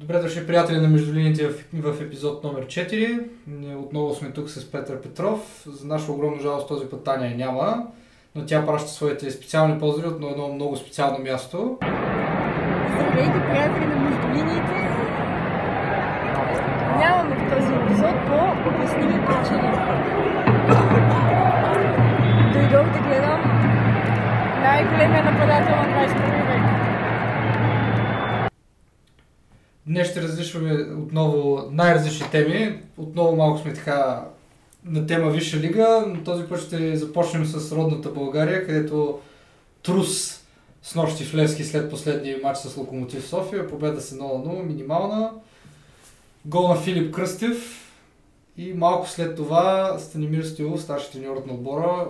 Добре дошли, приятели на Междулините в, в епизод номер 4. Ние отново сме тук с Петър Петров. За наша огромна жалост този път Таня няма, но тя праща своите специални поздрави от едно много специално място. Здравейте, приятели на Междулините! Нямаме в този епизод по обясними причини. Дойдох да гледам най-големия нападател на 21 век. Днес ще различваме отново най-различни теми. Отново малко сме така на тема Висша лига, но този път ще започнем с родната България, където Трус с нощи в Левски след последния матч с Локомотив София. Победа с 0-0, минимална. Гол на Филип Кръстев. И малко след това Станимир Стоилов, старши треньорът на отбора,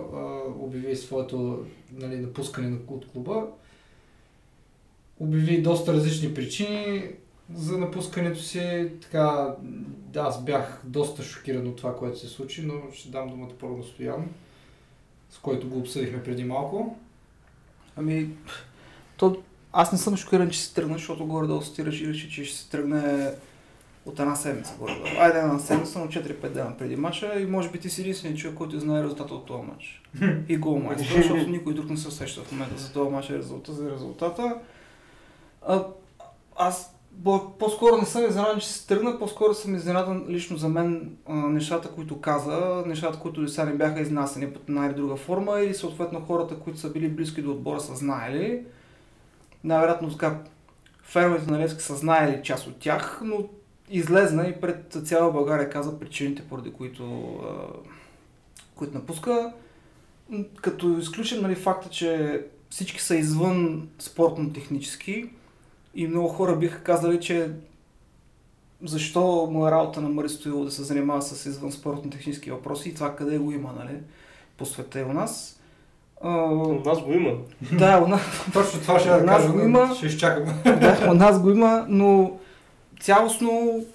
обяви своето нали, напускане на- от клуба. Обяви доста различни причини за напускането си. Така, да, аз бях доста шокиран от това, което се случи, но ще дам думата първо на Стоян, с който го обсъдихме преди малко. Ами, то, аз не съм шокиран, че се тръгна, защото горе-долу се реши, че ще се тръгне от една седмица горе-долу. Айде една седмица, но 4-5 дена преди мача и може би ти си единственият човек, който знае резултата от този матч. И гол майстор, защото никой друг не се усеща в момента за този матч и резултата, за резултата. А, аз по-скоро не съм изненадан, че се тръгна, по-скоро съм изненадан лично за мен а, нещата, които каза, нещата, които до сега не бяха изнасени под една или друга форма и съответно хората, които са били близки до отбора са знаели. Най-вероятно така феновете на Левски са знаели част от тях, но излезна и пред цяла България каза причините, поради които, а, които напуска. Като изключим нали, факта, че всички са извън спортно-технически и много хора биха казали, че защо му е работа на Мари Стоило да се занимава с извън спортно-технически въпроси и това къде го има, нали, по света и у нас. А, У нас го има. да, у нас, Точно това ще да У нас кажа, го има. ще изчакам. да, у нас го има, но цялостно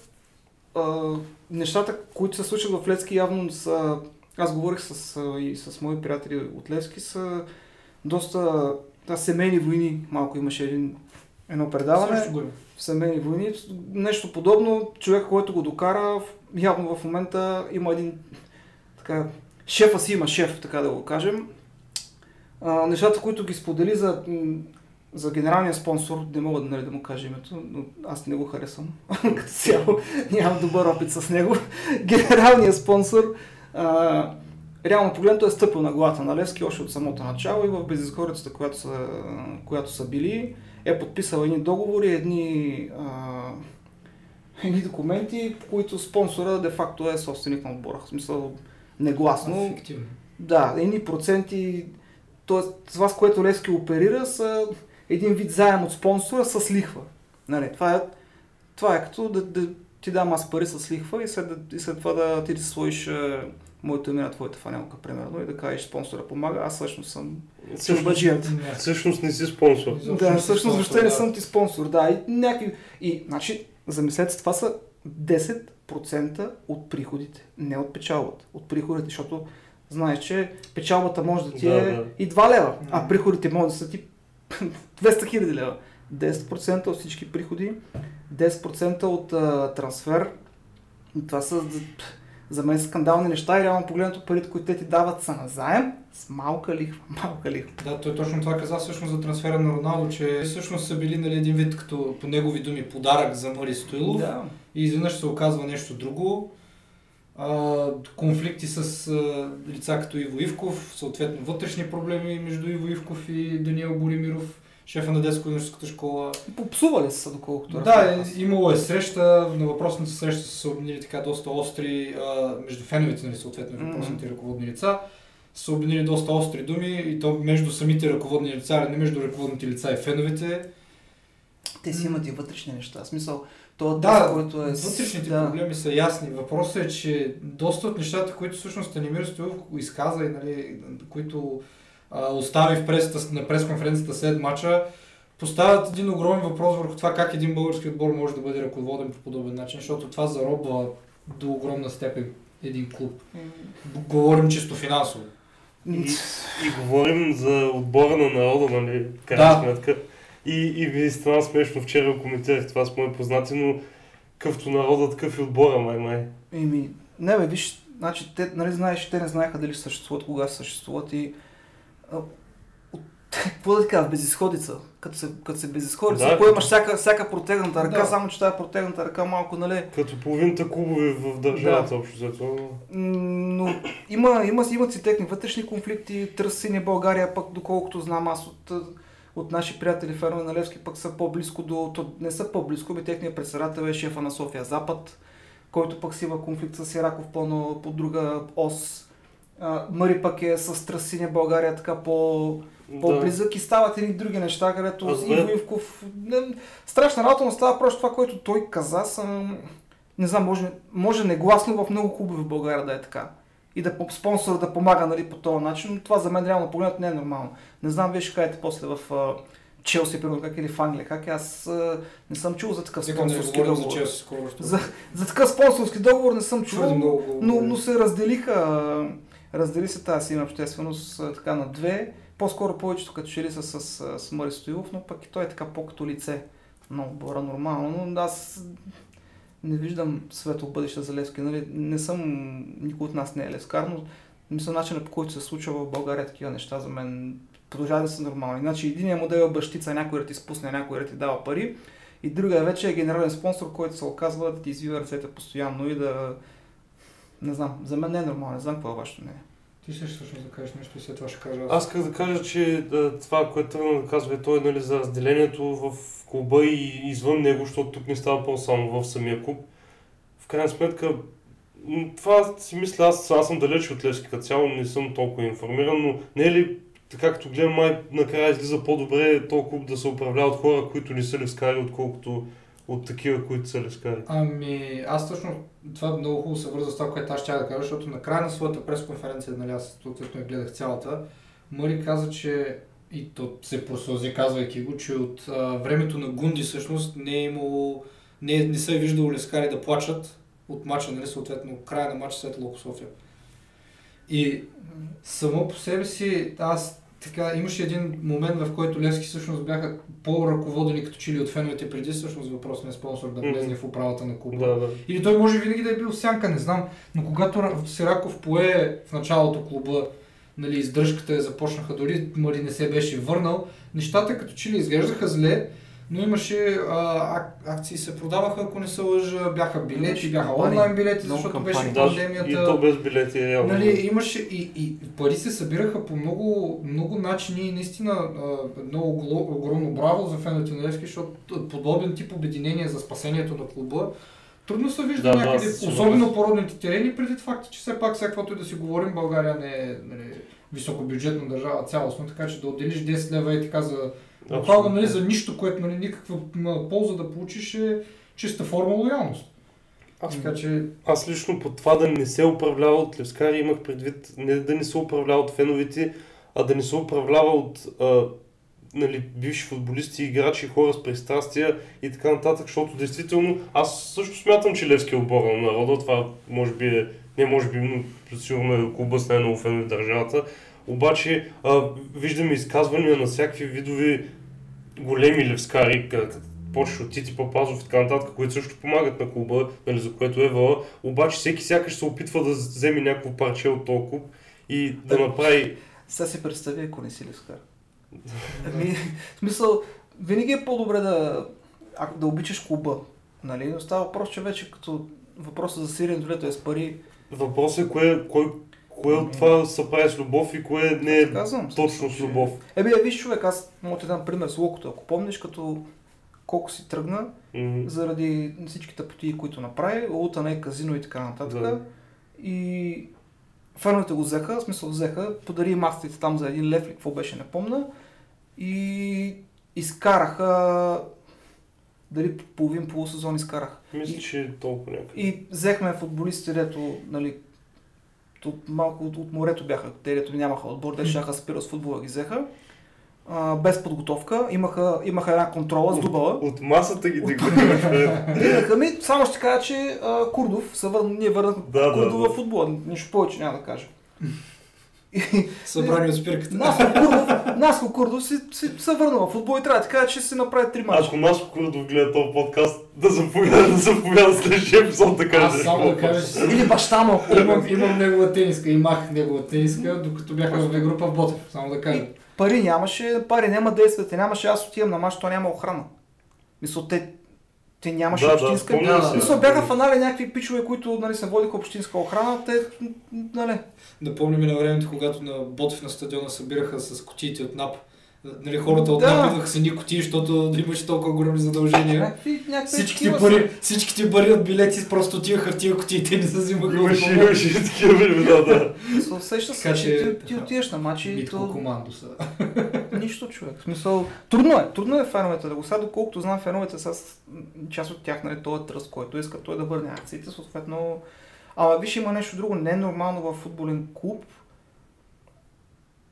а, нещата, които се случват в Левски явно са... Аз говорих с, а, и с мои приятели от Левски, са доста да, семейни войни. Малко имаше един, едно предаване. В семейни войни. Нещо подобно, човек, който го докара, явно в момента има един така, шефа си има шеф, така да го кажем. А, нещата, които ги сподели за, за генералния спонсор, не мога нали, да му кажа името, но аз не го харесвам. Като цяло нямам добър опит с него. Генералният спонсор а, реално погледнато е стъпил на главата на Левски още от самото начало и в безизгорицата, която са, която са били, е подписал едни договори, едни, а, едни документи, по които спонсора де-факто е собственик на отбора. В смисъл негласно. Фиктивно. Да, едни проценти, т.е. това с което Левски оперира са един вид заем от спонсора с лихва. Нали, това, е, това е като да, да ти дам аз пари с лихва и след, и след това да ти сложиш е, моето име на твоята фанелка, примерно, и да кажеш спонсора помага, аз всъщност съм Всъщност. Не. всъщност не си спонсор. Да, всъщност въобще не съм ти спонсор, да. И някакви... И, значи, замислете се, това са 10% от приходите, не от печалбата, от приходите, защото знаеш, че печалбата може да ти Да, е да. и 2 лева, а приходите може да са ти 200 хиляди лева. 10% от всички приходи, 10% от а, трансфер. Това са за, мен скандални неща и реално погледнато парите, които те ти дават са на заем с малка лихва. Малка лихва. Да, той точно това каза всъщност за трансфера на Роналдо, че всъщност са били нали, един вид като по негови думи подарък за Мари Стоилов Да. и изведнъж се оказва нещо друго. А, конфликти с а, лица като Иво Ивков, съответно вътрешни проблеми между Иво Ивков и Даниел Боримиров, шефа на детско-юношеската школа. Попсували са, доколкото Да, е, имало е среща, на въпросната среща са се обменили така доста остри, а, между феновете, нали, съответно, Мгм. въпросните ръководни лица, са се обменили доста остри думи и то между самите ръководни лица, а не между ръководните лица и феновете. Те си имат и вътрешни неща. Смисъл, това Да, тест, който е... вътрешните да. проблеми са ясни. Въпросът е, че доста от нещата, които всъщност Станимир Стоилов изказа и нали, които а, остави в пресата, на пресконференцията след мача, поставят един огромен въпрос върху това как един български отбор може да бъде ръководен по подобен начин, защото това заробва до огромна степен един клуб. Говорим чисто финансово. И, и говорим за отбора на народа, нали, крайна Да. сметка. И, и ви стана смешно, вчера коментирах това с мои познати, но къвто народа, такъв и отбора, май май. Еми, не бе, виж, значи, те, нали знаеш, те не знаеха дали ще съществуват, кога съществуват и... Какво да ти кажа, безисходица. Като се, като се безисходица, Да, да, като- имаш всяка, всяка протегната ръка, Да. само че тази протегната ръка малко, нали, Като половината клубове в държавата, общо взето. Но има, има, имат си техни вътрешни конфликти, търсени България, пък доколкото знам аз от, от наши приятели фермери на Левски, пък са по-близко до, то не са по-близко, би техният председател е шефа на София Запад, който пък си има конфликт с Ираков по, по друга ос. А, Мъри пък е с Трасиня България така по, по-близък и стават едни други неща, където Аз Иво Ивков... Не, страшна работа, но става просто това, което той каза, съм... Не знам, може, може негласно в много клубове в България да е така. И да по- спонсор да помага нали, по този начин, но това за мен реално погледнато не е нормално. Не знам, вие ще кажете после в Челси, примерно, как или в Англия, как е. аз а, не съм чул за такъв спонсорски говорим за договор. Челси скоро. За, за такъв спонсорски договор не съм чул. Но, говорим. но се разделиха, а, раздели се тази силна общественост така на две. По-скоро повечето като че ли са с, с, с Мари Стоилов, но пък и той е така по-като лице на отбора нормално, но аз не виждам светло бъдеще за Левски. Нали? Не съм, никой от нас не е левскар, но мисля начинът по който се случва в България такива неща за мен продължава да са нормални. Значи единият модел е бащица, някой да ти спусне, някой да ти дава пари и другия вече е генерален спонсор, който се оказва да ти извива ръцете постоянно и да не знам, за мен не е нормално, не знам какво е вашето мнение. Ти ще всъщност да кажеш нещо и след това ще кажа аз. Аз исках да кажа, че да, това, което тръгна да казва и той нали, за разделението в клуба и извън него, защото тук не става по само в самия клуб. В крайна сметка, това си мисля, аз, аз съм далеч от Левски като цяло, не съм толкова информиран, но не е ли така като гледам, май накрая излиза по-добре клуб да се управлява от хора, които не са левскари, отколкото от такива, които са левскари. Ами, аз точно това много хубаво се върза с това, което аз ще да кажа, защото на края на своята пресконференция, нали, аз съответно гледах цялата, Мъри каза, че и то се просълзи, казвайки го, че от а, времето на Гунди всъщност не е имало, не, не е виждало лескари да плачат от мача, нали, съответно края на мача след Локо София. И само по себе си, аз така, имаше един момент, в който Левски всъщност бяха по-ръководени като чили от феновете преди всъщност въпросния спонсор да влезе в управата на клуба. Да, да. Или той може винаги да е бил сянка, не знам. Но когато Ра- Сираков пое в началото клуба, нали, издръжката започнаха, дори Мари не се беше върнал, нещата като че ли изглеждаха зле, но имаше а, ак- акции се продаваха, ако не се лъжа, бяха билети, бяха онлайн билети, много защото беше кампании. Даже пандемията. и то без билети е реално. Нали, имаше и, и пари се събираха по много, много начини и наистина а, огло- огромно браво за феновете на Левски, защото подобен тип обединение за спасението на клуба трудно се вижда Да, да, някъде, сигурност. особено по родните терени, преди факта, че все пак всякаквото и да си говорим, България не е нали, високобюджетна държава цялостно, така че да отделиш 10 лева и така за буквално нали, за нищо, което нали, никаква полза да получиш е чиста форма лоялност. Аз Така че Аз лично по това да не се управлява от левскари имах предвид не да не се управлява от феновете, а да не се управлява от а, нали, бивши футболисти, играчи, хора с пристрастия и така нататък, защото действително аз също смятам, че Левски е отбора на народа, това може би е, не може би, но сигурно е клуба с най-много фенове в държавата, обаче а, виждаме изказвания на всякакви видови големи левскари, почваш от Тити Папазов и така нататък, които също помагат на клуба, нали, за което е вала. Обаче всеки сякаш се опитва да вземе някакво парче от този клуб и да направи... Сега си представи, ако не си левскар. Ами, в смисъл, винаги е по-добре да, ако, да обичаш клуба. Нали? Но става въпрос, че вече като въпросът за сиренето лето е с пари. Въпросът е кое, кой, кое от това се прави с любов и кое не е Казвам. точно с любов. Еби, е, виж човек, аз мога ти дам пример с Локото. Ако помниш, като колко си тръгна, М, заради всичките потии, които направи, Лута не е казино и така нататък. Да. И феновете го взеха, смисъл взеха, подари масите там за един лев ли, какво беше, не помна. И изкараха, дали половин полусезон изкараха. Мисля, че е толкова някакъв. И взехме футболистите, дето, нали, от, малко от, от морето бяха, те дето нямаха отбор, те шаха спира с футбола ги взеха. А, без подготовка, имаха, имаха една контрола с дубала. От масата ги дигнаха. Ми, само ще кажа, че а, Курдов, се върна, ние върнахме Да, да, Курдов да. в футбола, нищо повече няма да кажа. Събрани от спирката. Наско Курдов, Наско Курдов си, си, се върнал в футбол и трябва да кажа, че се направи три мача. Ако Наско Курдов гледа този подкаст, да заповяда, да заповяда следващия епизод да каже. Аз само да кажа, че си- Или баща му. имам, имам негова тениска и мах негова тениска, докато бяха в група в Ботев. Само да кажа. И пари нямаше, пари няма действате, нямаше, аз отивам на мач, то няма охрана. Мисля, те, те нямаше Да, да, общинска. спомням си. Мисля, бяха фанали някакви пичове, които нали, се водиха общинска охрана, те, нали, Да помним и на времето, когато на Ботев на стадиона събираха с кутиите от НАП. Нали, хората от Да. НАП идваха с едни кутии, защото имаше толкова големи задължения. някакви, някакви Всичките пари, всичките пари от билети просто отиваха в тия кутии, те не се взимаха. Имаше, имаше и такива времена, да. са. Мисля, Сеща се, че ти, ти отиваш на матчи и Митко то командо са. Нищо човек. В смисъл, трудно е, трудно е феновете да го сега, доколкото знам феновете са част от тях, нали, този тръст, който иска той да върне акциите, съответно. Ама виж, има нещо друго, не е нормално в футболен клуб.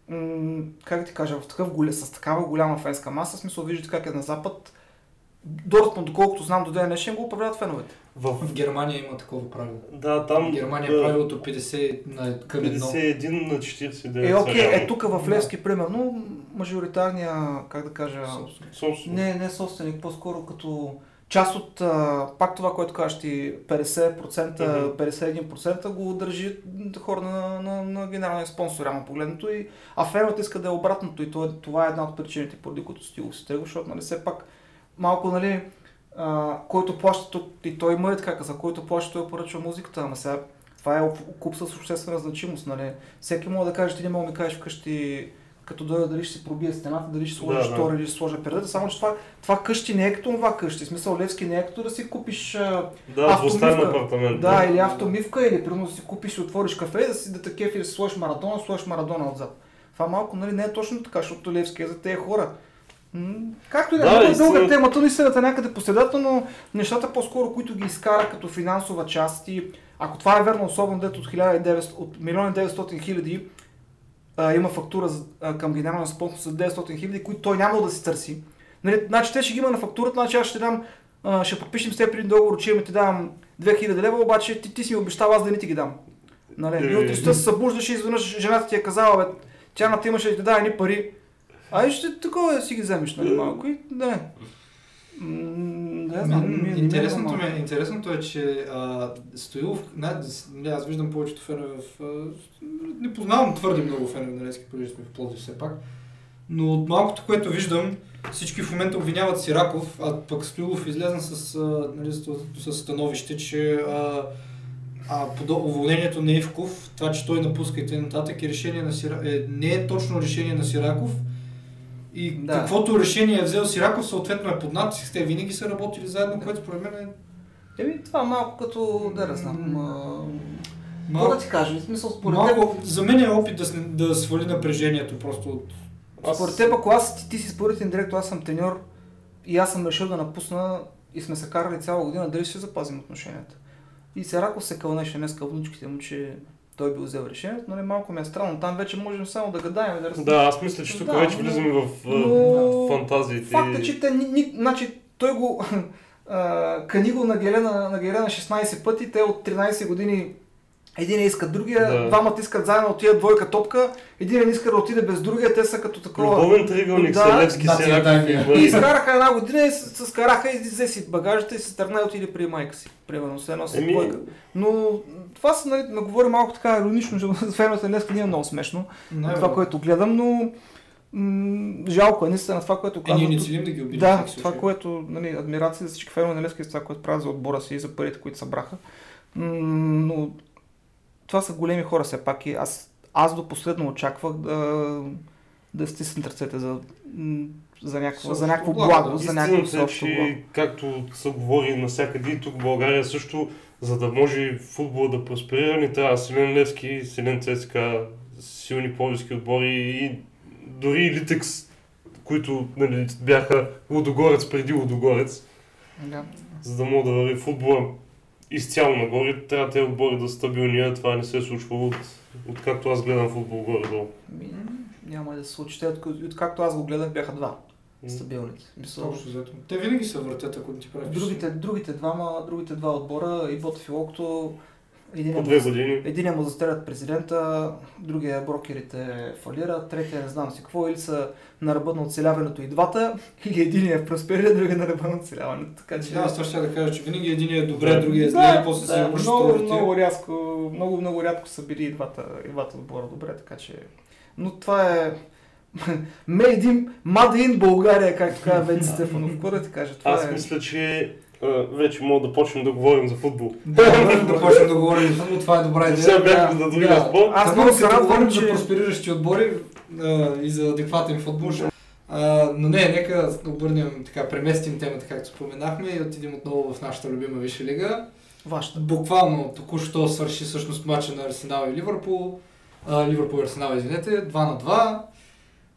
М- как ти кажа, в такъв голям, с такава голяма фенска маса, смисъл виждате как е на запад. Дортмунд, доколкото знам до ден днешен, го управляват феновете. В... В Германия има такова правило. Да, там... В Германия да, е правилото 50 на към едно. 51 на 49. Е, окей, е тук в Левски, примерно, мажоритарния, как да кажа, Собствено. Не, не собственик, по-скоро като част от, а, пак това, което кажеш ти, 50%, 51% го държи хора на, на, на генералния спонсор, реално погледнато. И, а иска да е обратното и това, това е една от причините, поради които Стилов се тръгва, защото нали, все пак малко, нали, а, който плаща и той има е така каза, който плаща, той поръчва музиката, ама сега това е куп с обществена значимост, нали. Всеки може да каже, ти не мога да ми кажеш вкъщи, като дойде дали ще си пробие стената, дали ще сложиш Да, да. или ще сложа пердата, само че това, това къщи не е като това къщи. В смисъл Левски не е като да си купиш Да, автомивка. апартамент. да, или автомивка, или примерно да си купиш и отвориш кафе и да си да такъв и да сложиш маратона, сложиш маратона отзад. Това малко нали, не е точно така, защото Левски е за тези хора. Както и да, Да, е, много е дълга темата, наистина е някъде по средата, но нещата по-скоро, които ги изкара като финансова част и ако това е верно, особено дето от, 1900, от 1 900 хиляди има фактура за, а, към генералния спонсор за 900 хиляди, които той няма да си търси. Нали, значи те ще ги има на фактурата, значи аз ще дам, а, ще подпишем с теб един договор, че ти давам 2000 лева, обаче ти, ти си ми обещал аз да не ти ги дам. Нали, и от Е. се събуждаш и изведнъж жената ти е казала, бе, тя на ти имаше да ти даде едни пари. А и ще такова си ги вземеш, нали, малко и да. М, Не знам, ми- ми е интересното, нормално. ми, интересното е, че а, Стоилов, не, не, аз виждам повечето фенове в... А, не познавам твърде много фенове на Левски, понеже сме в Пловдив все пак. Но от малкото, което виждам, всички в момента обвиняват Сираков, а пък Стоилов излезна с, а, нали, с, с становище, че а, а подо, уволнението на Ивков, това, че той напуска и т.н. е решение на Сира... е, не е точно решение на Сираков. И Да. каквото решение е взел Сираков, съответно е под натиск. Те винаги са работили заедно, което според мен е Еми, това малко като, да не знам, а, какво да ти кажа, в смисъл според теб, малко за мен е опит да, да свали напрежението просто от... Аз- според теб, ако аз, ти, ти си споритен директор, аз съм треньор и аз съм решил да напусна и сме се карали цяла година, дали ще запазим отношенията. И Сераков се кълнеше днес към внучките му, че той бил взел решението, нали малко ми е странно, там вече можем само да гадаем, да Да, аз мисля, че тук Да, вече но- влизаме в а, но- фантазиите. Факт е, че те, ни, ни, значи, той го, а, кани го на Гелена, на Гелена 16 пъти, те от 13 години един иска другия, Да. двамата искат заедно да отидат двойка топка, един не иска да отиде без другия, те са като такова. Любовен триъгълник Да. са Левски, Нация Сираков Дания. и изкараха една година и се скараха и взе си багажите и се тръгна и отиде при майка си. Примерно, се едно с Еми- двойка. Но това се нали, наговори малко така иронично, защото за феновете днес не е много смешно. това, което гледам, но м- жалко е наистина това, което Е, ние не целим да ги обидим. Да, това, което, нали, адмирация за всички фенове на Левски, за това, което правят за отбора си и за парите, които събраха. М, Но това са големи хора все пак и аз, аз до последно очаквах да, да стиснат ръцете за, за, някакво, за някакво Благо, да. за някакво е, че както се говори навсякъде и тук в България също, за да може футбол да просперира, ни трябва силен Левски, силен ЦСКА, силни пловдивски отбори и дори и Литекс, които нали, бяха Лудогорец преди Лудогорец, Да. за да мога да върви футбола изцяло нагоре, трябва тези отбори да са стабилни, а това не се е случвало от, от както аз гледам футбол горе-долу. Няма да се случи. Те, от- откакто аз го гледах, бяха два стабилните. Мисъл, Точно взето. Те винаги се въртят, ако не ти правиш. Другите, другите, двама, другите два отбора, и Ботев и Локто, Един по две години. Единия му застрелят президента, другия брокерите фалират, третия не знам си какво, или са на ръба на оцеляването и двата, или единия просперира, другия на ръба на оцеляването. Така че... Да, аз това ще да кажа, че винаги един е добре, Да. другия е зле и после се връщат много, вторите. много, рязко, много, много рядко са били и двата, и двата отбора добре, така че... Но това е... Made in, Made in България, както казва Венци Стефанов. Какво да ти кажа? Това Аз е... мисля, че а, вече мога да почнем да говорим за футбол. Да, да почнем да говорим за футбол, това е добра идея. Сега бяхме на другия спорт. Аз Аз много се радвам, говорим че- за проспериращи отбори а, и за адекватен футбол. А, но не, нека да обърнем, така, преместим темата, както споменахме и отидем отново в нашата любима Висша лига. Вашата. Буквално току-що свърши всъщност матча на Арсенал и Ливърпул. Ливърпул и Арсенал, извинете, 2 на 2.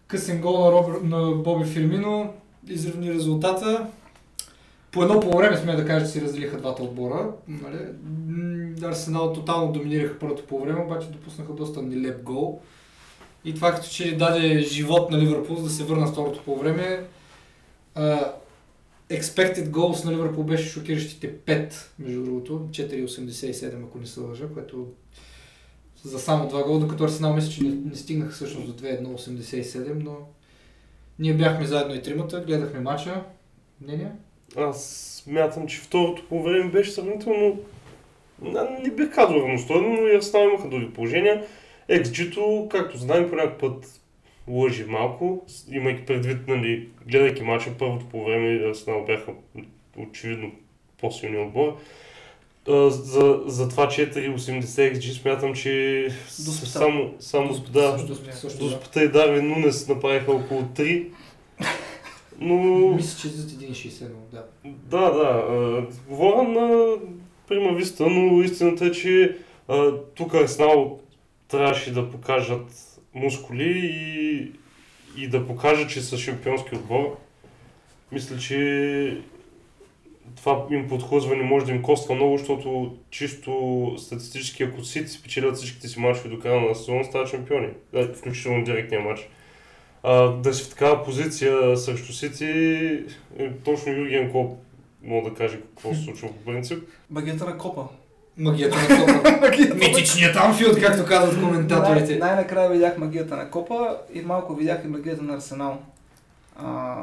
Късен гол на, Робер, на Боби Фирмино изравни резултата. По едно по време сме да кажа, че си разделиха двата отбора. Нали? Арсенал тотално доминираха първото по време, обаче допуснаха доста нелеп гол. И това като че даде живот на Ливърпул, за да се върна второто по време. А, expected goals на Ливърпул беше шокиращите 5, между другото. 4,87 ако не се лъжа, което за само два гола, докато Арсенал мисля, че не, не стигнаха всъщност до 2,1,87, но ние бяхме заедно и тримата, гледахме матча. Мнение? Аз смятам, че второто по време беше сравнително, не, бих казал равностойно, но и Арсенал имаха други положения. XG-то, както знаем, по някакъв път лъжи малко, имайки предвид, нали, гледайки матча, първото по време Арсенал бяха очевидно по-силни отбор. За, за това 4,80 XG смятам, че Доспита. само, само да, също, също, да. Доспита и Дарвин Нунес направиха около 3. Но Мисля, че зад 1,60, но да. да, да. а, Говоря на прима виста, но истината е, че а, тук Арсенал трябваше да покажат мускули и, и да покажат, че са шампионски отбор. Мисля, че това им подхлъзване може да им коства много, защото чисто статистически, ако Сити спечелят всичките си матчове до края на сезона, стават шампиони. Да, включително директния матч. А, да си в такава позиция срещу Сити, е, точно Юрген Клоп мога да каже какво се случва по принцип. Магията на Копа. Магията на Копа. Митичният Анфилд, както казват коментаторите. Най- най-накрая видях магията на Копа и малко видях и магията на Арсенал. А,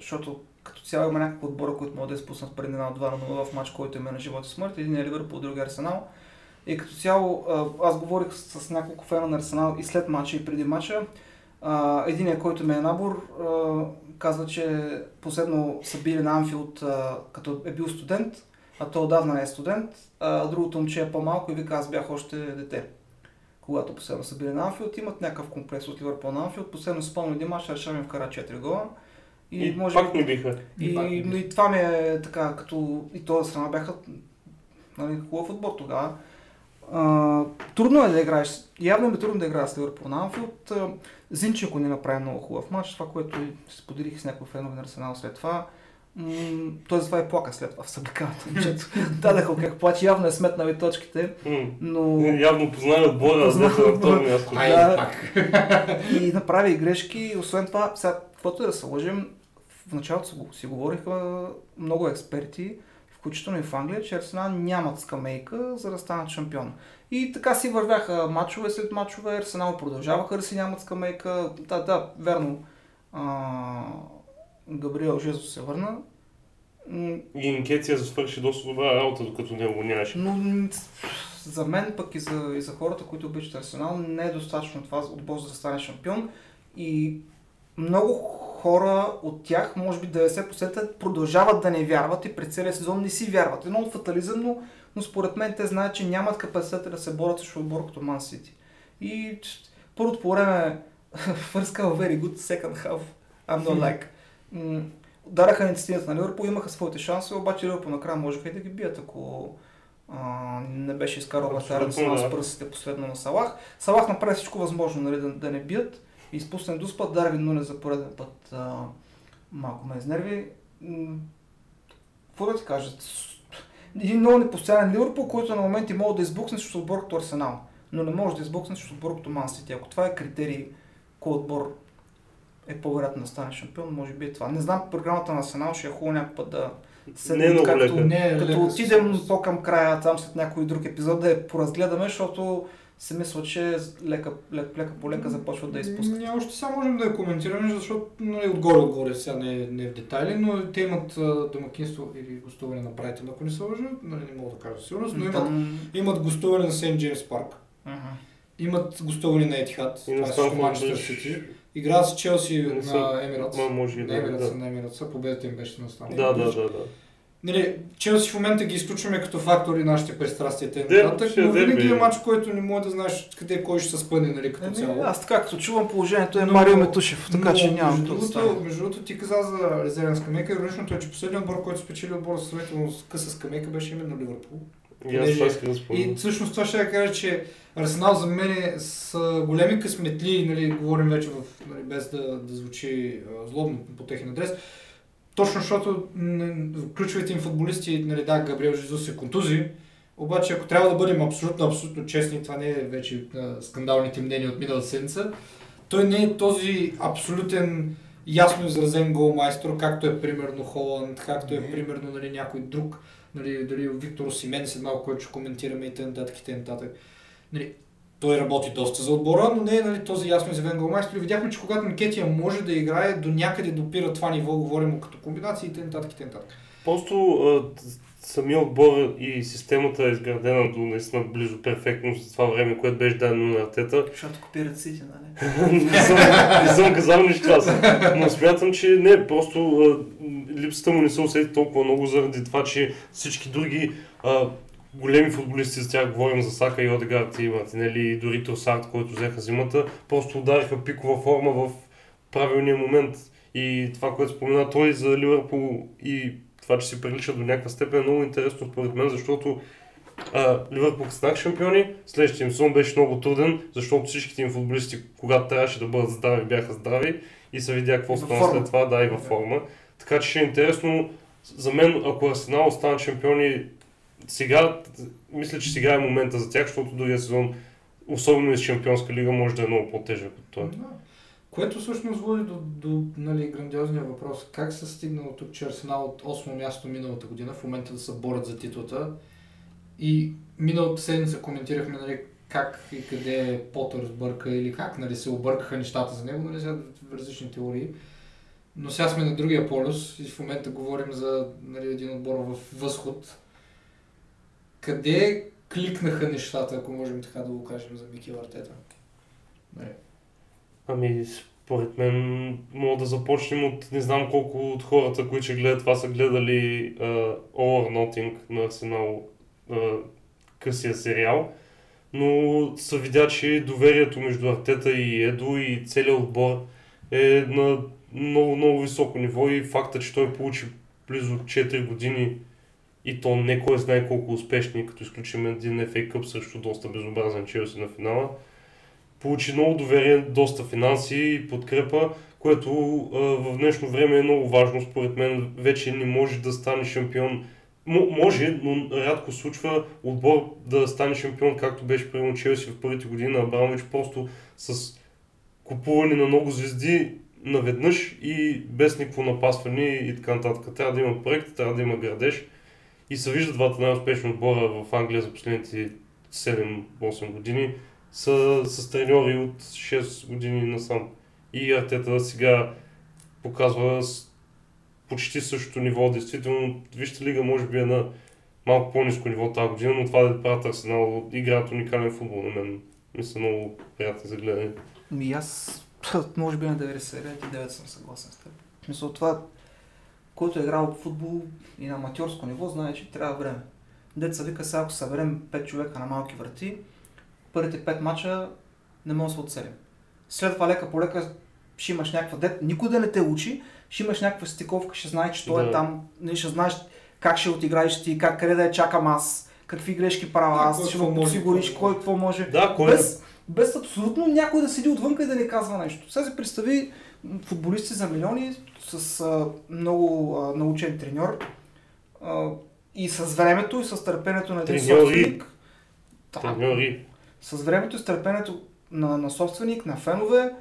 защото като цяло има някакви отбора, които могат да изпуснат преди една 2 на 0 в матч, който им е на живот и смърт. Един е Ливърпул, друг е Арсенал. И като цяло, аз говорих с, с няколко фена на Арсенал и след матча и преди матча. А, единият, който ме е набор, каза, че последно са били на Анфилд, като е бил студент, а той отдавна е студент, а другото момче е по-малко и вика, аз бях още дете когато последно са били на Анфилд, имат някакъв комплекс от Ливърпул на Анфилд. Последно спомням един мач, им вкара 4 гола. И, и пак не биха. и, пак не и, но и това ми е така, като и този страна бяха нали, хубав отбор тогава. А, трудно е да играеш, явно ми е трудно да играя с Ливърпул на Анфилд. Зинченко не направи много хубав матч, това, което и споделих с някои фенове на Арсенал след това. М- той затова и плака след това в съблекаването. момчето. Дадаха как плаче, явно е сметнал и точките, но... Явно познава отбора, Познава дето на второ отбора. място. Ай, Да. пак. и направи и грешки. Освен това, сега, каквото и да се лъжим, в началото си го- си говориха много експерти, включително и в Англия, че Арсенал нямат скамейка, за да станат шампион. И така си вървяха матчове след матчове, Арсенал продължаваха да си нямат скамейка. Да, да, верно. А, Габриел Жезус се върна. И Инкеция свърши доста добра работа, докато него го нямаше. но за мен пък и за, и за хората, които обичат Арсенал, не е достатъчно това отбор за да стане шампион. И много хора от тях, може би 90% продължават да не вярват и през целия сезон не си вярват. Едно от фатализъм, но, но според мен те знаят, че нямат капацитета да се борят срещу отбор като Ман Сити. И първото по време first half very good, second half I'm not like. М, Удараха инициативата на Ливърпул, имаха своите шансове, обаче Ливърпул накрая можеха и да ги бият, ако а, не беше изкарал Абсолютно, с пръстите последно на Салах. Салах направи всичко възможно нали, да, да не бият и изпусне Дуспа. Дарвин Нуне за пореден път а, малко ме изнерви. Какво да ти кажа? Един много непостоянен Ливърпул, който на моменти може да избухне срещу отбор като Арсенал, но не може да избухне срещу отбор като Ман Сити. Ако това е критерий, кой отбор е по-вероятно да стане шампион, може би е това. Не знам, програмата на Арсенал ще е хубаво някой път да, седнем, Не е много както- лека. Не, е Като лека отидем със- по-към края, там след някой друг епизод, да я поразгледаме, защото се мисля, че лека, лека, лека по лека започват да изпускат. Ние още сега можем да я коментираме, защото нали, отгоре-отгоре сега не, е- не е в детайли, но те имат а, домакинство или гостуване на Брайтън, ако не се лъжа, нали, не мога да кажа сигурност, но имат, имат гостуване на Сейнт Джеймс Парк. Имат гостуване на на това е Станфорд Манчестър. Сити. Играят с Челси на Емиратс. Може и На да, Емиратс, да. на Емиратс, победата им беше на Станфорд Да, да, да, да. Нали, Челси в момента ги изключваме като фактори нашите пристрастия те нататък, е но винаги е матч, който не може да знаеш къде кой ще се спъне нали, като Еми, цяло. Аз така, като чувам положението е Но- Марио Метушев, така Но, че нямам между да другото, между другото, ти каза за резервен скамейка. Ироничното е, че последният отбор, който спечели отбора с сравнително с къса скамейка, беше именно Ливърпул. И аз това исках да спомня. И всъщност това ще я кажа, че Арсенал за мен са големи късметли, нали, говорим вече в, нали, без да, да звучи а, злобно по техен адрес. Точно защото ключовите им футболисти, нали, да, Габриел Жезус се контузи, обаче ако трябва да бъдем абсолютно, абсолютно честни, това не е вече а, скандалните мнения от миналата седмица, той не е този абсолютен ясно изразен голмайстор, както е примерно Холанд, както е примерно нали, някой друг, нали, дали Виктор Осимен след малко, който ще коментираме и т.н. и т.н. Нали, той работи доста за отбора, но не е нали, този ясно изявен голмайстор. Видяхме, че когато Никетия може да играе, до някъде допира това ниво, говорим му като комбинации и т.н. и т.н. Просто самия отбор и системата е изградена до наистина близо перфектно за това време, което беше дадено на Артета. Защото копират Сити, нали? не, съм, не съм казал нищо това. са. Но смятам, че не, просто а, липсата му не се усети толкова много заради това, че всички други а, големи футболисти, за тях говорим за Сака и Одегард и Мартинели и дори Тросард, който взеха зимата, просто удариха пикова форма в правилния момент. И това, което спомена той за Ливърпул и това, че си прилича до някаква степен е много интересно според мен, защото а, Ливърпул станах шампиони, следващия им сезон беше много труден, защото всичките им футболисти, когато трябваше да бъдат здрави, бяха здрави и се видя какво стана след това, да, и във форма. Така че ще е интересно, за мен, ако Арсенал станат шампиони сега, мисля, че сега е момента за тях, защото другия сезон, особено с Шампионска лига, може да е много по-тежък от този. Да. Което всъщност води до, до нали, грандиозния въпрос. Как се стигнало тук, че Арсенал от 8 място миналата година в момента да се борят за титлата и миналата седмица коментирахме нали, как и къде Потър сбърка или как нали, се объркаха нещата за него, нали, сега различни теории. Но сега сме на другия полюс и в момента говорим за нали, един отбор в възход. Къде кликнаха нещата, ако можем така да го кажем за Мики Артета? Нали, Ами, според мен, мога да започнем от не знам колко от хората, които ще гледат това, са гледали uh, All or Nothing на Арсенал, uh, късия сериал. Но се видя, че доверието между Артета и Едо и целият отбор е на много, много високо ниво и факта, че той получи близо 4 години и то не кой знае колко успешни, като изключим един FA Cup срещу доста безобразен Челси на финала, получи много доверие, доста финанси и подкрепа, което а, в днешно време е много важно. Според мен вече не може да стане шампион. М- може, но рядко случва отбор да стане шампион, както беше примерно Челси в първите години на Абрамович, просто с купуване на много звезди наведнъж и без никакво напасване и така нататък. Трябва да има проект, трябва да има градеж. И се виждат двата най-успешни отбора в Англия за последните 7-8 години са с треньори от 6 години насам. И Артета сега показва почти същото ниво. Действително, вижте лига може би е на малко по-низко ниво тази година, но това да правят Арсенал играят уникален футбол на мен. Ми са много приятни за гледане. Ми аз, може би на 99 съм съгласен с теб. Смисъл това, който е играл футбол и на аматьорско ниво, знае, че трябва време. Деца вика, сега ако съберем 5 човека на малки врати, първите 5 мача не може да се оцелим. След това лека по лека ще имаш някаква дет, никой да не те учи, ще имаш някаква стиковка, ще знаеш, че той Да. е там, не ще знаеш как ще отиграеш ти, как къде да я чакам аз, какви грешки правя Да, аз, ще му какво кой какво може. Да, кой е? Без, без абсолютно някой да седи отвънка и да не казва нещо. Сега си представи футболисти за милиони с а, много а, научен треньор а, и с времето и с търпението на един Треньори. собственик. Да, Треньори. с времето и с търпението на, на собственик, на фенове,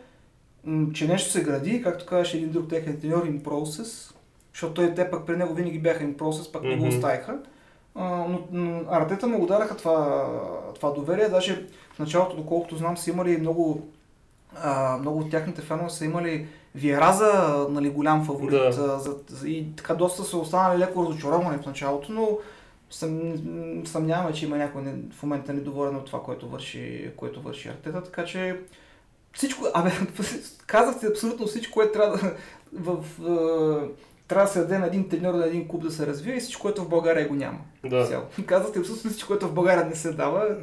м, че нещо се гради, както казваше един друг техен треньор, in process, защото той те пък при него винаги бяха им процес, пък не го оставиха. А, но, но Артета му го дараха това, това доверие. Даже в началото, доколкото знам, са имали много, а, много от тяхните фенове са имали Виераза, нали, голям фаворит. Да. За, за, и така доста са останали леко разочаровани в началото, но съм, съмняваме, че има някой не, в момента недоволен от това, което върши, което върши Артета, така че всичко, абе, казахте абсолютно всичко, което трябва да, в, в, трябва да се даде на един треньор, на един клуб да се развие и всичко, което в България го няма. Да. Казахте абсолютно всичко, което в България не се дава,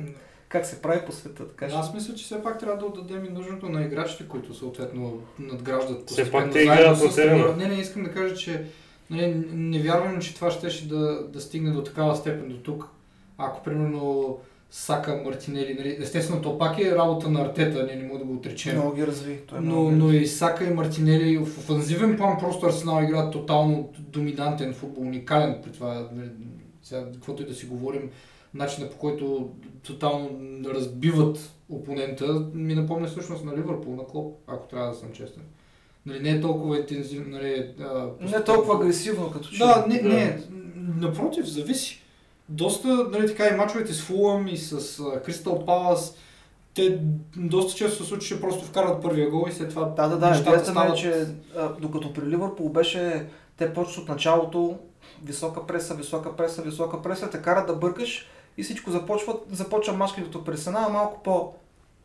как се прави по света. Така. Аз мисля, че все пак трябва да отдадем и нужното на играчите, които съответно надграждат Все пак те играят с на терена. треньора. Не, не, искам да кажа, че не, не вярвам, че това щеше да, да стигне до такава степен до тук. Ако, примерно, Сака, Мартинели, нали, естествено, то пак е работа на Артета, ние не можем да го отречем. Много ги разви. Той Но, ги но разви. и Сака и Мартинели в офанзивен план просто Арсенал играят тотално доминантен футбол, уникален при това. нали, Сега, каквото и да си говорим, начинът по който тотално разбиват опонента, ми напомня всъщност на Ливърпул, на Клоп, ако трябва да съм честен. Нали, не е толкова интензивно, нали, а, Не толкова агресивно като че. да, не, Да. не, напротив, зависи. Доста, нали така, и мачовете с Фулъм и с Кристал Палас, те доста често се случи, че просто вкарат първия гол и след това Да, да, да. Идеята е, стават- че а, докато при Ливърпул беше, те почват от началото, висока преса, висока преса, висока преса, те карат да бъркаш и всичко започва, започва мачка като при Арсенал, малко по,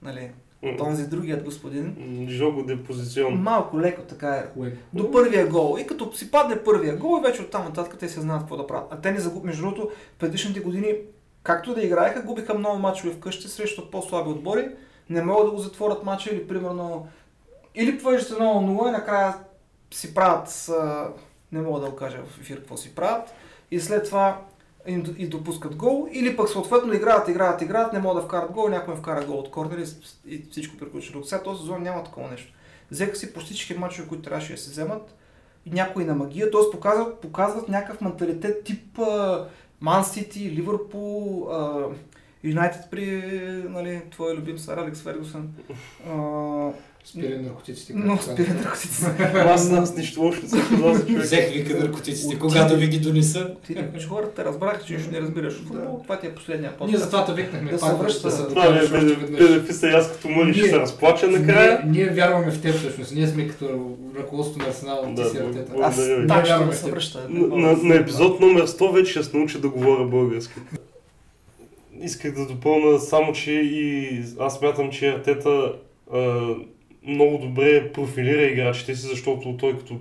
нали, този другият господин. Жого депозицион. Малко леко така е. До първия гол. И като си падне първия гол, и вече оттам нататък те се знаят какво да правят. А те не загуб... Между другото, предишните години, както да играеха, губиха много мачове вкъщи срещу по-слаби отбори. Не могат да го затворят мача или примерно... Или повеждат 1-0 и накрая си правят... С... Не мога да го кажа в ефир какво си правят. И след това и, допускат гол, или пък съответно играят, играят, играят, не могат да вкарат гол, някой вкара гол от корнер и, всичко приключи. До сега този сезон няма такова нещо. Взеха си почти всички мачове, които трябваше да се вземат. Някои на магия, т.е. показват, показват някакъв менталитет тип Ман Сити, Ливърпул, Юнайтед при нали, твоя любим сар Алекс Фергюсън. А, Спира наркотиците. но спира наркотиците. Аз, аз нищо лошо за. Взех вика наркотиците, когато ви ги донеса. Ти хората разбраха, че нищо не разбираш от футбол. Това ти е последния Ние подкаст. затова те викнахме Да се връща. Това е докажеш още веднъж. ПДФ са и аз като мъж ще се разплача накрая. Ние, ние вярваме в теб всъщност. Ние сме като ръководство на Арсенал, ти си да. Артета. Аз так ще се връща. На, епизод номер 100 вече ще се науча да говоря български. Исках да допълна само, че и аз смятам, че Артета а, много добре профилира играчите си, защото той като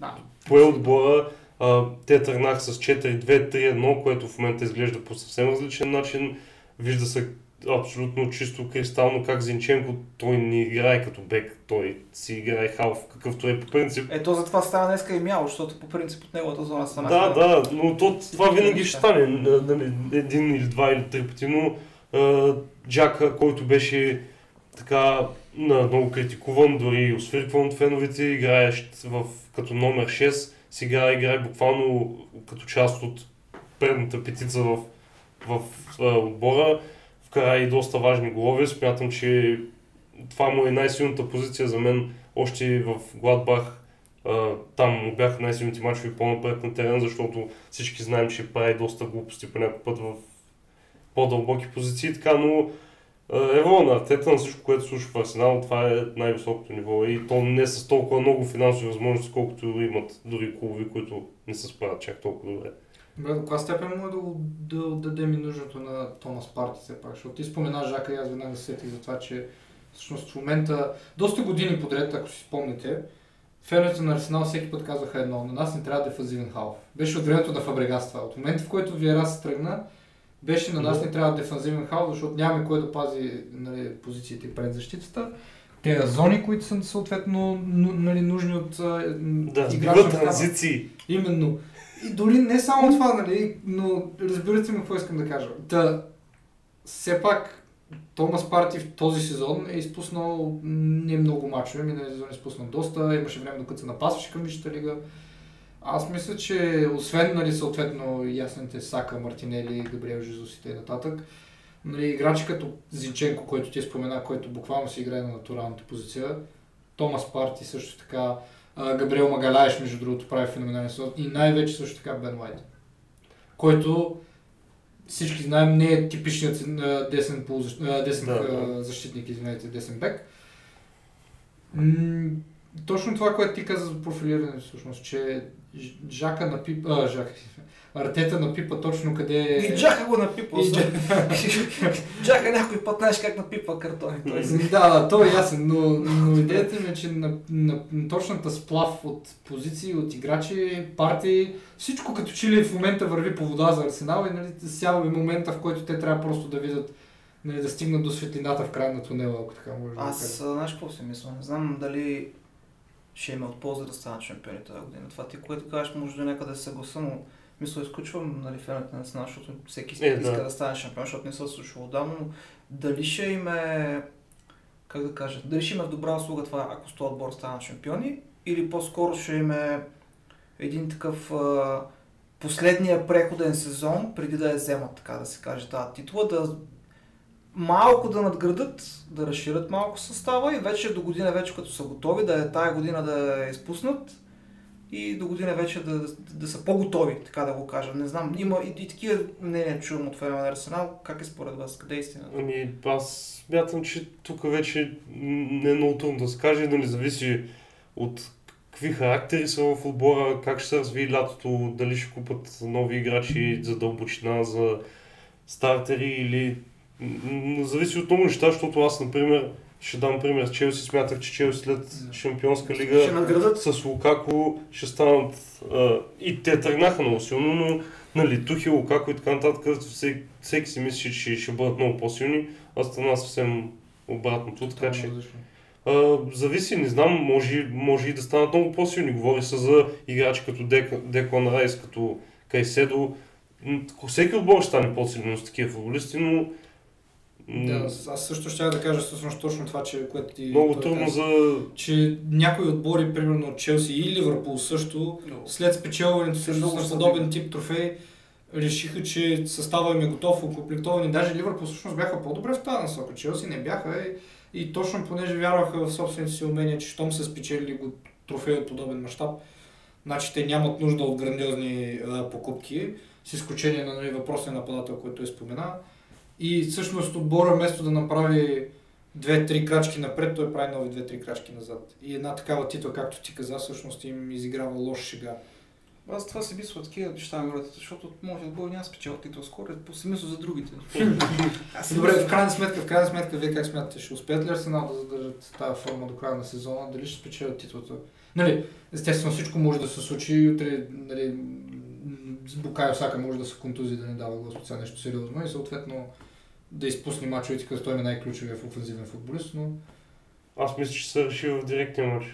Да. пое отбора, а, те тръгнаха с 4-2-3-1, което в момента изглежда по съвсем различен начин. Вижда се абсолютно чисто кристално как Зинченко той не играе като бек, той си играе халф, какъвто е по принцип. Ето затова става днеска и мяо, защото по принцип от неговата зона са Да, да, но то, това винаги ще стане, нали, един или два или три пъти, но а, Джака, който беше така на, много критикуван, дори освиркван от феновете, играещ в, като номер 6, сега играе буквално като част от предната петица в, в а, отбора, вкара и доста важни голове, смятам, че това му е най-силната позиция за мен. Още в Гладбах а, там му бяха най-силните мачове по-напред на терен, защото всички знаем, че прави доста глупости по някой път в по-дълбоки позиции, така, но ево на Артета на всичко, което се случва в Арсенал, това е най-високото ниво и то не с толкова много финансови възможности, колкото имат дори клубови, които не се справят чак толкова добре. Бе, до каква степен му е да, да отдадем и нужното на Томас Парти все пак, защото ти спомена Жака и аз веднага се сетих за това, че всъщност в момента, доста години подред, ако си спомните, феновете на Арсенал всеки път казваха едно, на нас не трябва дефазивен халф. Беше от времето на Фабрегас това. От момента, в който Виера се тръгна, беше на нас не трябва дефанзивен халф, защото нямаме кой да пази нали, позициите пред защитата. Те зони, които са съответно нали, нужни от Да, играча транзиции. Именно. И дори не само това, нали, но разбирате ми какво искам да кажа. Да, все пак Томас Парти в този сезон е изпуснал не много мачове, миналия сезон е изпуснал доста, имаше време докато се напасваше към Висшата лига. Аз мисля, че освен нали, съответно ясните Сака, Мартинели, Габриел Жезус и т.н. Нали, играчи като Зинченко, който ти спомена, който буквално си играе на натуралната позиция, Томас Парти също така, Габриел Магаляеш, между другото, прави феноменален сезон. И най-вече също така Бен Уайт, който всички знаем не е типичният десен, полузащ... десен Да, защитник, извинете, десен бек. Точно това, което ти каза за профилиране, всъщност, че Жака на пип... А, Жака. Артета напипа точно къде е... И Джака го напипа. И освен- Джака някой път знаеш как напипа картони. Той си. Да, то е ясен, но, но идеята ми е, че на, на, на точната сплав от позиции, от играчи, партии, всичко като че ли в момента върви по вода за Арсенал и нали, сява и момента, в който те трябва просто да видят, нали, да стигнат до светлината в края на тунела, ако така може да Аз, кажа. а, знаеш какво си мисля? Не знам дали ще има от полза да станат шампиони тази година. Това ти, което кажеш, може до някъде да се съгласа, но мисля, изключвам нали, феновете на Арсенал, защото всеки иска, Е, иска да. да стане шампион, защото не се е случвало отдавна, но дали ще им е, как да кажа, дали ще им е добра услуга това, ако с този отбор станат шампиони, или по-скоро ще им е един такъв а, последния преходен сезон, преди да я вземат, така да се каже, тази титла, да малко да надградат, да разширят малко състава и вече до година вече като са готови, да е тая година да я изпуснат и до година вече да, да, да са по-готови, така да го кажа. Не знам, има и, и такива мнения чувам от фенове на Арсенал. Как е според вас? Къде е истината? Ами аз смятам, че тук вече не е много трудно да се каже, нали, зависи от какви характери са в отбора, как ще се разви лятото, дали ще купат нови играчи за дълбочина, за стартери или... м, Зависи от много неща, защото аз, например, ще дам пример с Челси, смятах, че Челси след Шампионска лига Ще с Лукако ще станат... А, и те тръгнаха много силно, но нали, Тухил, Лукако и така нататък, всеки, всеки си мисли, че ще бъдат много по-силни, а стана съвсем обратното, така че... А, зависи, не знам, може, може и да станат много по-силни. Говори се за играчи като Дек, Деклан Райс, като Кайседо. Всеки отбор ще стане по-силен с такива футболисти, но Да, аз също ще да кажа всъщност точно това, че, което ти много трудно за... че някои отбори, примерно от Челси и Ливърпул също, след спечелването Много на подобен тип трофей, решиха, че състава им е готов, окомплектован и даже Ливърпул всъщност бяха по-добре в тази насока. Челси не бяха и, и точно понеже вярваха в собствените си умения, че щом са спечелили го трофей от подобен мащаб, значи те нямат нужда от грандиозни а, покупки, с изключение на нали, въпросния нападател, който е спомена. И всъщност отбора вместо да направи две-три крачки напред, той прави нови две-три крачки назад. И една такава титла, както ти каза, всъщност им изиграва лош шега. Аз това си мисля от такива неща, брат, защото може да бъде няма спечел титул скоро, по си мисля за другите. Добре, в крайна сметка, в крайна сметка, вие как смятате, ще успеят ли Арсенал да задържат тази форма до края на сезона, дали ще спечелят титлата? Нали, естествено всичко може да се случи, утре, нали, Букайо Сака може да се контузи, да не дава сега нещо сериозно и съответно да изпусне мачовете, като той е най-ключовия в офензивен футболист, но Аз мисля, че се реши в директния матч.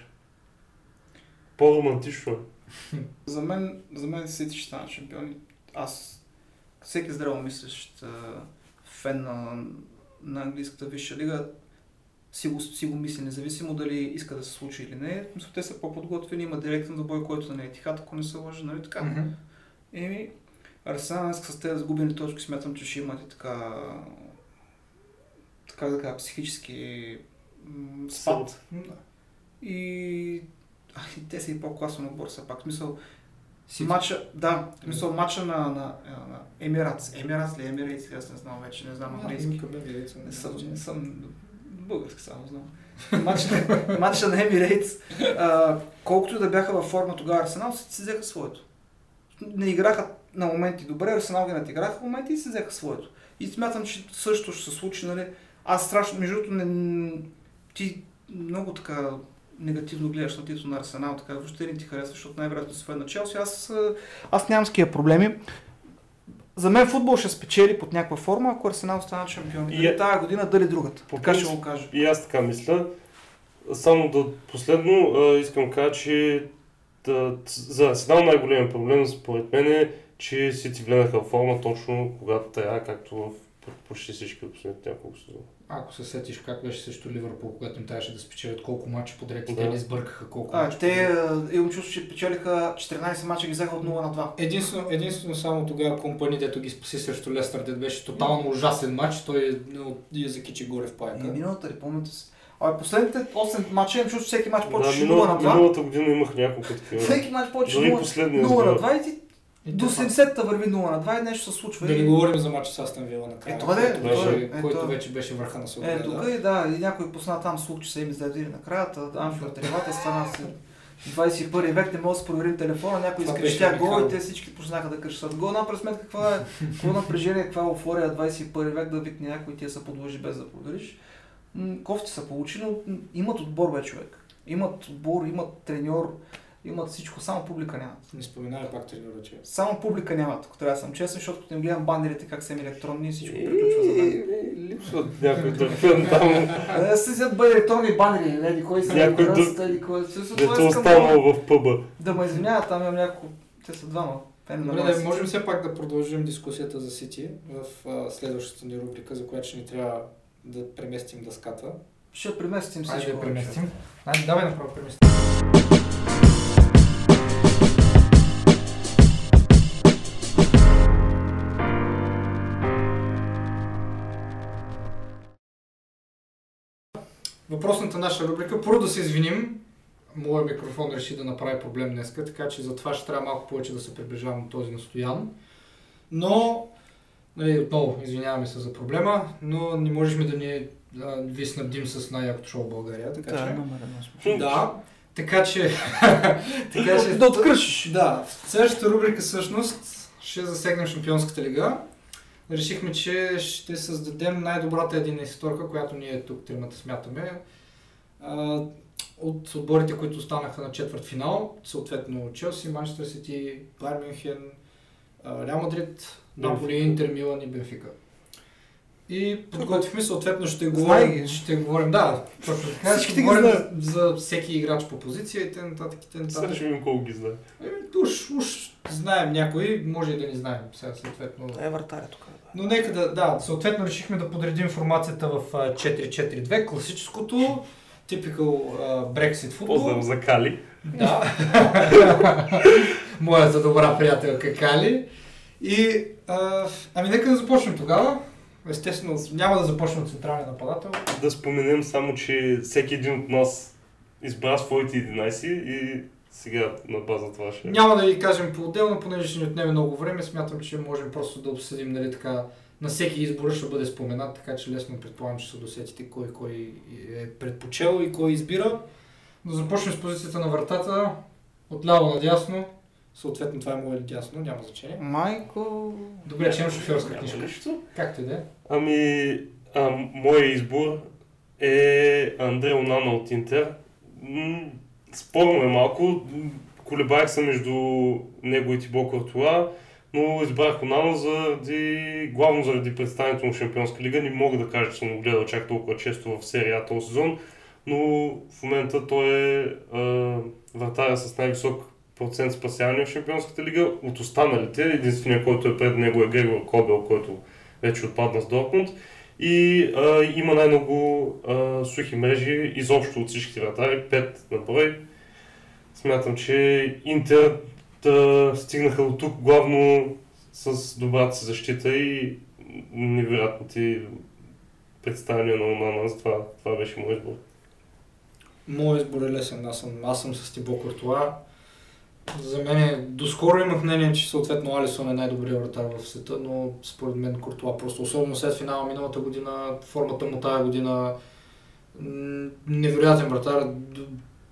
По-романтично. е. За мен, за мен Сити ще станат шампиони. Аз, всеки здраво мислещ фен на, на английската висша лига, си го, си го мисли, независимо дали иска да се случи или не. Мисля, те са по-подготвени, има директен забой, който не е тихат, ако не се лъжа, нали така? Мгм. Еми, Арсенал с тези загубени точки смятам, че ще имат и така, така да кажа, психически м, спад. Да. И, а, те са и по-класен отбор, все пак. В Смисъл, Сити. Матча, да, в смисъл матча на, на, на Емиратс. Емиратс ли, Емирейтс ли, аз не знам вече, не знам английски. Не съм, не съм български само знам. Матча на, матча на Емирейтс, а, колкото да бяха във форма тогава Арсенал, си си взеха своето. Не играха на моменти добре, Арсенал ги надиграха в моменти и си взеха своето. И смятам, че също ще се случи, нали. Аз страшно, между другото, не, ти много така негативно гледаш на тито на Арсенал, така въобще не ти харесва, защото най-вероятно си на Челси. Аз, аз нямам такива проблеми. За мен футбол ще спечели под някаква форма, ако Арсенал станат шампиони. И Дали е- тази година, дали другата. По Така ще го кажа. И аз така мисля. Само да последно а, искам да кажа, че да, за Арсенал най-големият проблем според мен е, че Сити вленаха в форма точно когато трябва, както в почти всички последните няколко сезона. Ако се сетиш как беше срещу Ливърпул, когато им трябваше да спечелят колко мача подред и Да. те не сбъркаха колко А, мача те подред. а, имам чувство, че печелиха 14 мача ги взеха от 0 на 2. Единствено, единствено само тогава компания, дето ги спаси срещу Лестър, дето беше тотално ужасен матч, той е, я закичи горе в И паяка. миналата ли, помните си? Абе, последните 8 мача имам чувство, че всеки матч Да, почваше 0 минал, на 2. миналата година имах няколко такива. Всеки матч почваше Дори 0, последния 0 на избрах. 2 и ти И до те са- 70-та върви 0 на 2 и нещо се случва. Да и- не говорим за матча с Астан Вила накрая. Е, това да е, който това беше- е, който това е. вече беше върха на Е, света. тук и да, и някой посна там слух, че са им издадили накрая, Анфилд Ревата стана с 21 век, не може да си проверим телефона, някой изкрещя гол и те всички почнаха да крещат гол. Направи сметка каква е, какво напрежение, каква е еуфория 21 век да викне някой и тия са подложи без да провериш. Кофти са получили, но имат отбор бе човек. Имат отбор, имат треньор, имат всичко, само публика нямат. Не споменай пак треньора, че. Само публика нямат, ако трябва да съм честен, защото като им гледам банерите как са им електронни, всичко Е, приключва за мен. е, Липсват някой дърфен там. Да се взят бъде електронни банери, еди кой си Някой друг- еди кой си. Дето останал в пъба. Да ме извиняват, там имам няколко, те са двама. Добре, да, можем все пак да продължим дискусията за Сити в а, следващата ни рубрика, за която ще ни трябва да преместим дъската. Ще преместим всичко. Айде да преместим. Айде, давай направо преместим. Въпросната наша рубрика. Първо да се извиним. Моят микрофон реши да направи проблем днеска, така че затова ще трябва малко повече да се приближавам до този настоян. Но, нали, отново, извиняваме се за проблема, но не можехме да ни а, ви снабдим с най-якото шоу в България. Така Да, че... номер едно. Да, така че... така че Да откръщиш. Да, в следващата рубрика всъщност ще засегнем Шампионската лига. Решихме, че ще създадем най-добрата един историка, която ние тук тримата смятаме. А, от отборите, които останаха на четвърт финал, съответно Челси, Манчестър Сити, Байер Мюнхен, Реал Мадрид, Наполи, Интер, Милан и Бенфика. И подготвихме, съответно ще Знай говорим, ги. ще говорим, да, точно така, Всички ще ги говорим знаят. за всеки играч по позиция и т.н. т.н. Сега ще видим колко ги знае. Еми, уж, уж знаем някой, може и да не знаем сега съответно. Е, вратаря тук. Но нека да, да, съответно решихме да подредим формацията в а, 4-4-2, класическото, типикал Brexit футбол. Поздрав за Кали. Да. Моята добра приятелка Кали. И, а, ами нека да започнем тогава. Естествено, няма да започнем от централния нападател. Да споменем само, че всеки един от нас избра своите 11 и сега на база това ще... Няма да ви кажем по-отделно, понеже ще ни отнеме много време. Смятам, че можем просто да обсъдим, нали така, на всеки избор ще бъде споменат, така че лесно предполагам, че се досетите кой кой е предпочел и кой избира. Да започнем с позицията на вратата, отляво надясно. Съответно това е мое дясно, няма значение. Майко... Добре, че имам шофьорска книжка. Както и да е. Ами, а, моя избор е Андре Онана от Интер. Спорно е малко. М, Колебаях се между него и Тибо Кортуа, но избрах Онана заради, главно заради представянето му в Шампионска лига. Не мога да кажа, че съм го гледал чак толкова често в серия А този сезон, но в момента той е а, вратаря с най-висок процент спасяване в Шампионската лига. От останалите, единственият, който е пред него е Грегор Кобел, който вече отпадна с Дортмунд. И а, има най-много а, сухи мрежи изобщо от всички вратари, 5 на брой. Смятам, че Интер да стигнаха до тук главно с добрата си защита и невероятните представяния на Онана. Затова това беше мой избор. Моят избор е лесен. Аз съм, аз съм с Тибо Кортуа. За мен е, доскоро имах мнение, че съответно Алисон е най-добрият вратар в света, но според мен Кортуа просто, особено след финала миналата година, формата му тази година, невероятен вратар.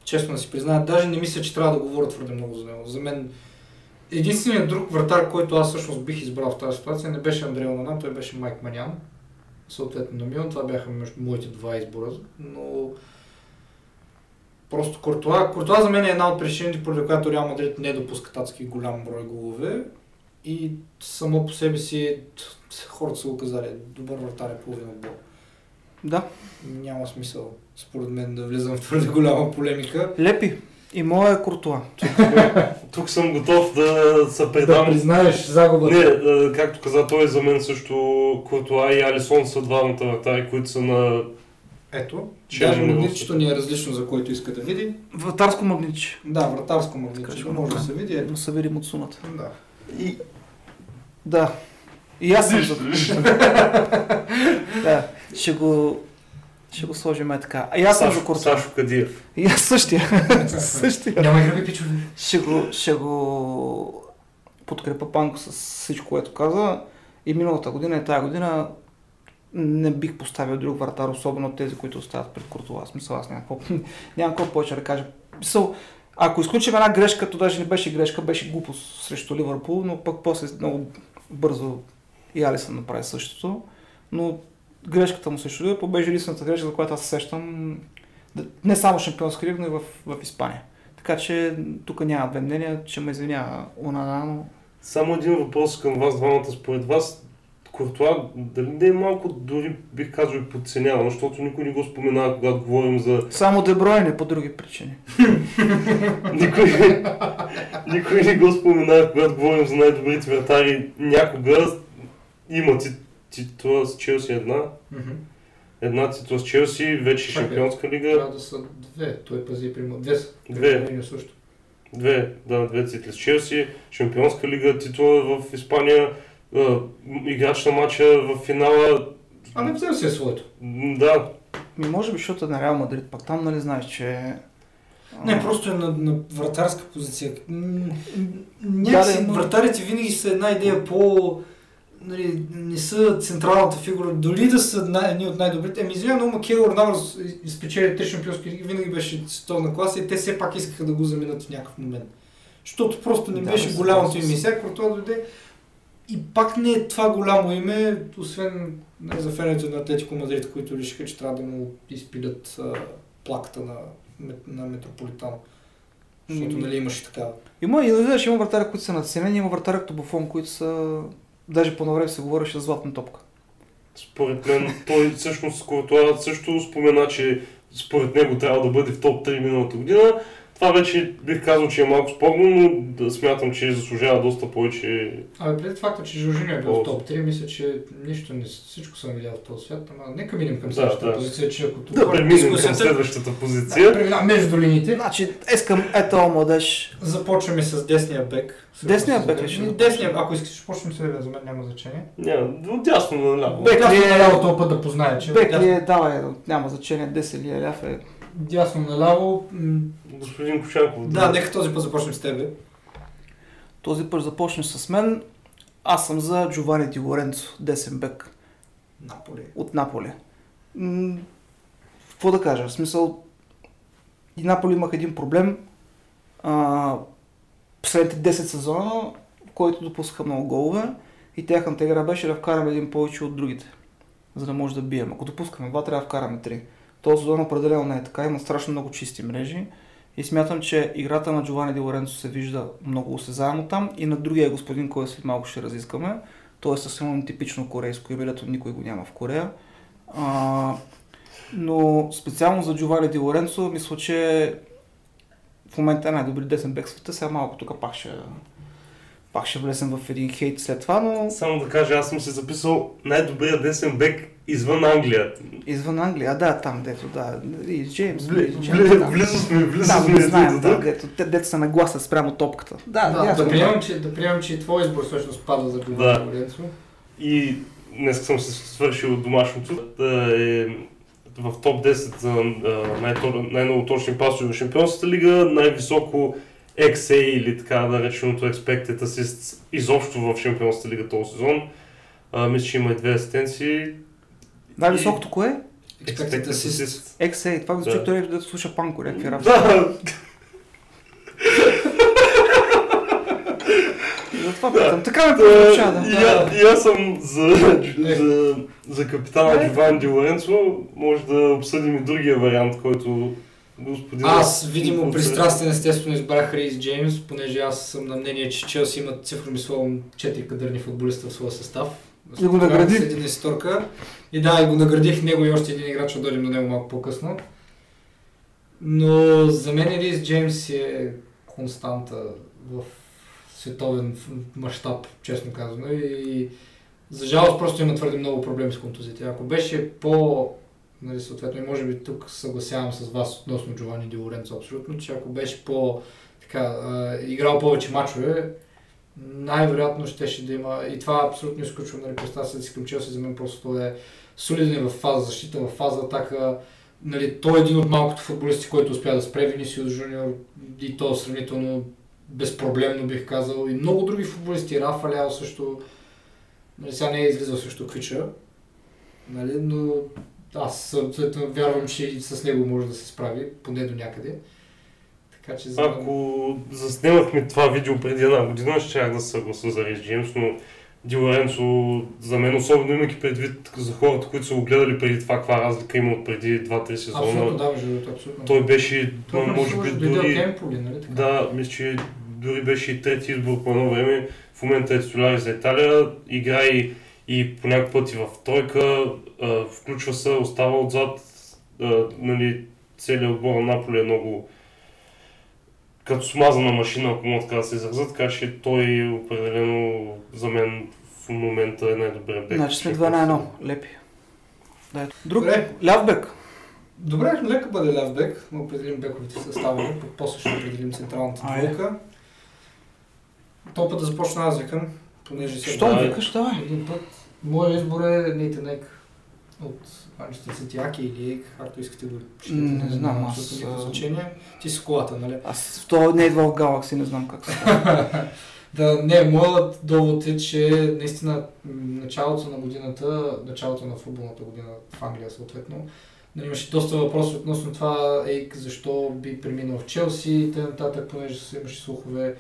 Честно да си призная, даже не мисля, че трябва да говоря твърде много за него. За мен единственият друг вратар, който аз всъщност бих избрал в тази ситуация, не беше Андрей Онана, той беше Майк Манян. Съответно на Милан, това бяха между моите два избора, но Просто Кортуа. Кортуа за мен е една от причините, поради която Реал Мадрид не допуска татски голям брой голове. И само по себе си хората са го казали, добър вратар е половин отбор. Да. Няма смисъл, според мен, да влизам в твърде голяма полемика. Лепи. И моя е Куртуа. Тук съм готов да се предам. признаеш загубата. Не, а, както каза той, за мен също Куртуа и Алисон са двамата вратари, които са на Ето, даже магнитчето ни е различно за който иска да види. Вратарско магниче. Да, вратарско магнитче, ще може да се види. Да се видим от сумата. Да. И... Да. И аз съм за... да. Ще го... Ще го сложим е така. А аз съм за Сашо, Куртуа. Сашо Кадиев. И аз същия. същия. Няма играви пичове. Ще го, ще го подкрепа Панко с всичко, което каза. И миналата година и тази година не бих поставил друг вратар, особено тези, които остават пред Куртуа. Смисъл, аз нямам какво, нямам какво повече да кажа. Мисъл, ако изключим една грешка, то даже не беше грешка, беше глупост срещу Ливърпул, но пък после много бързо и Алисън направи същото. Но грешката му срещу Ливърпул беше единствената грешка, за която аз се сещам не само шампионска лига, но и в, в Испания. Така че тук няма две мнения, че ме извинява Онана, но Само един въпрос към вас двамата. Според вас, Куртуа, дали не е малко, дори бих казал и подценяван, защото никой не го споменава, когато говорим за... само Дебройне по други причини. Никой, никой не го споменава, когато говорим за най-добрите вратари. Някога има ти- титла с Челси една, една титла с Челси, вече. Шампионска лига, Трябва да са две. Той пази прима. Две са. Две. Също. две, да, две титли с Челси, Шампионска лига, титла в Испания, играч на матча в финала. А не взел си е своето. Да, Ми може би, защото е на Реал Мадрид, пак там нали знаеш, че... Не, просто е на, на вратарска позиция. Да, Някакси да, но- вратарите винаги са една идея по... Нали, не са централната фигура, дори да са най- едни от най-добрите. Ами извинявам, но Кейлор Навърс изпечели три шампионски лиги, винаги беше световна класа и те все пак искаха да го заменят в някакъв момент. Защото просто не Да, беше да, голямото име. И сега Куртуа дойде и пак не е това голямо име, освен нали, за феновете на Атлетико Мадрид, които решиха, че трябва да му изпилят а, плаката на, на Метрополитано. Защото нали имаше такава. Има и да има вратари, които са надценени, има вратари като Буфон, които са... Даже по-навреме се говореше за златна топка. според мен той всъщност Куртуа също спомена, че според него трябва да бъде в топ 3 миналата година. Това вече бих казал, че е малко спорно, но да смятам, че заслужава доста повече. Абе, преди факта, че Жоржиньо е бил в топ 3, мисля, че нищо не, всичко съм видял в този свят, ама нека минем към Да, следващата да. позиция, че ако Да отворим преминем към дискусията- следващата Да, позиция. преминаваме между линиите. Значи, искам ето младеж. Започваме с десния бек. Десния бек ли ще? Десния, ако искаш, ще почнем с левия, за мен няма значение. Няма, отдясно наляво. Бек Дясно ли е- този път да познае, че Бек ли дясно, е, давай, няма значение, 10 ли е ляв е. Дясно наляво. Господин Кошанков. Да, нека този път започнем с тебе. Този път започне с мен. Аз съм за Джовани Ди Лоренцо, десен бек Наполи. от Наполе. М, Какво да кажа? В смисъл, и Наполи имах един проблем. А, последните 10 сезона, в който допускаха много голове и тяхната игра беше да вкараме един повече от другите, за да може да бием. Ако допускаме два, трябва да вкараме три. Този сезон определено не е така, има страшно много чисти мрежи и смятам, че играта на Джовани Ди Лоренцо се вижда много осезаемо там и на другия господин, който след малко ще разискаме. Той е съвсем типично корейско име, дето никой го няма в Корея. А, но специално за Джовани Ди Лоренцо, мисля, че в момента е най-добри десен бек света. Сега малко тук пак ще, пак ще влезем в един хейт след това, но Само да кажа, аз съм си записал най-добрият десен бек извън Англия. извън Англия, да, там дето, да, и Джеймс, Бли, и Джеймс, бли, да. близо сме, близо Да, сме знаем, да, дето, те, дето се нагласят спрямо топката. Да, Да, ясно, да, приемам, че, да приемам, че и твой избор всъщност пада за Да. Джовани Лоренцо. И днес съм се свършил домашното. Да е в топ 10 за най-много точни пасове в Шампионската лига, най-високо XA или така нареченото Expected Assists изобщо в Шампионската лига този сезон. А, мисля, че има и две асистенции. Най-високото кое Expected assist. е? XA, това го Да. той да слуша панко, някакви работи. Да, Затова питам. Така ме да, прозвуча, да. и, а- и аз съм за, за, за капитана Джован Ди Лоренцо. Може да обсъдим и другия вариант, който господин... Аз, видимо, пристрастен естествено избрах Рейс Джеймс, понеже аз съм на мнение, че Челси имат цифроми словом 4 кадърни футболиста в своя състав. И го награди. С един исторка. И да, и го наградих него и още един играч, ще дойдем до него малко по-късно. Но за мен Рейс Джеймс е константа в световен мащаб, честно казано. И за жалост просто има твърде много проблеми с контузите. Ако беше по нали, съответно, и може би тук съгласявам с вас относно Джовани Ди Лоренцо абсолютно, че ако беше по така, а, играл повече мачове, най-вероятно щеше да има, и това абсолютно изключвам, нали, представя се да си към Челси, за мен просто е солиден в фаза защита, в фаза атака. Нали, той е един от малкото футболисти, който успя да спре Винисиус Жуниор и то сравнително безпроблемно бих казал. И много други футболисти, Рафа Ляо също, нали, сега не е излизал също Квича, нали, но аз вярвам, че и с него може да се справи, поне до някъде. Така че за Ако заснемахме това видео преди една година, ще да се съгласа за Джеймс, но Ди Лоренцо за мен, особено имайки предвид за хората, които са го гледали преди това, каква разлика има от преди 2-3 сезона. Абсолютно да, между абсолютно. Той беше, Той може би, дори... Емполи, нали така? Да, мисля, че дори беше и трети избор по едно време. В момента е титуляр за Италия, играе и, и по някакъв пъти в тройка, а, включва се, остава отзад. А, нали, целият отбор на Наполи е много като смазана машина, ако мога така да се изразя, така че той определено за мен в момента е най-добрият бек. Значи сме 2 на 1. Лепи. Да. Друг. Добре. Ляв бек. Добре, нека бъде ляв бек, да определим бековите състави, после ще определим централната двойка. То път да започна аз викам, понеже Щом Да, викаш, давай. един път. Моят избор е Нейтан Ек от Манчестър Сити, Аки или както искате го четете, М, не знам, няма аз, значение. Ти си колата, нали? Аз това не идва в Galaxy, не знам как се Да, не, моят довод е, че наистина началото на годината, началото на футболната година в Англия съответно, нали, имаше доста въпроси относно това, ейк, защо би преминал в Челси и т.н. понеже се имаше слухове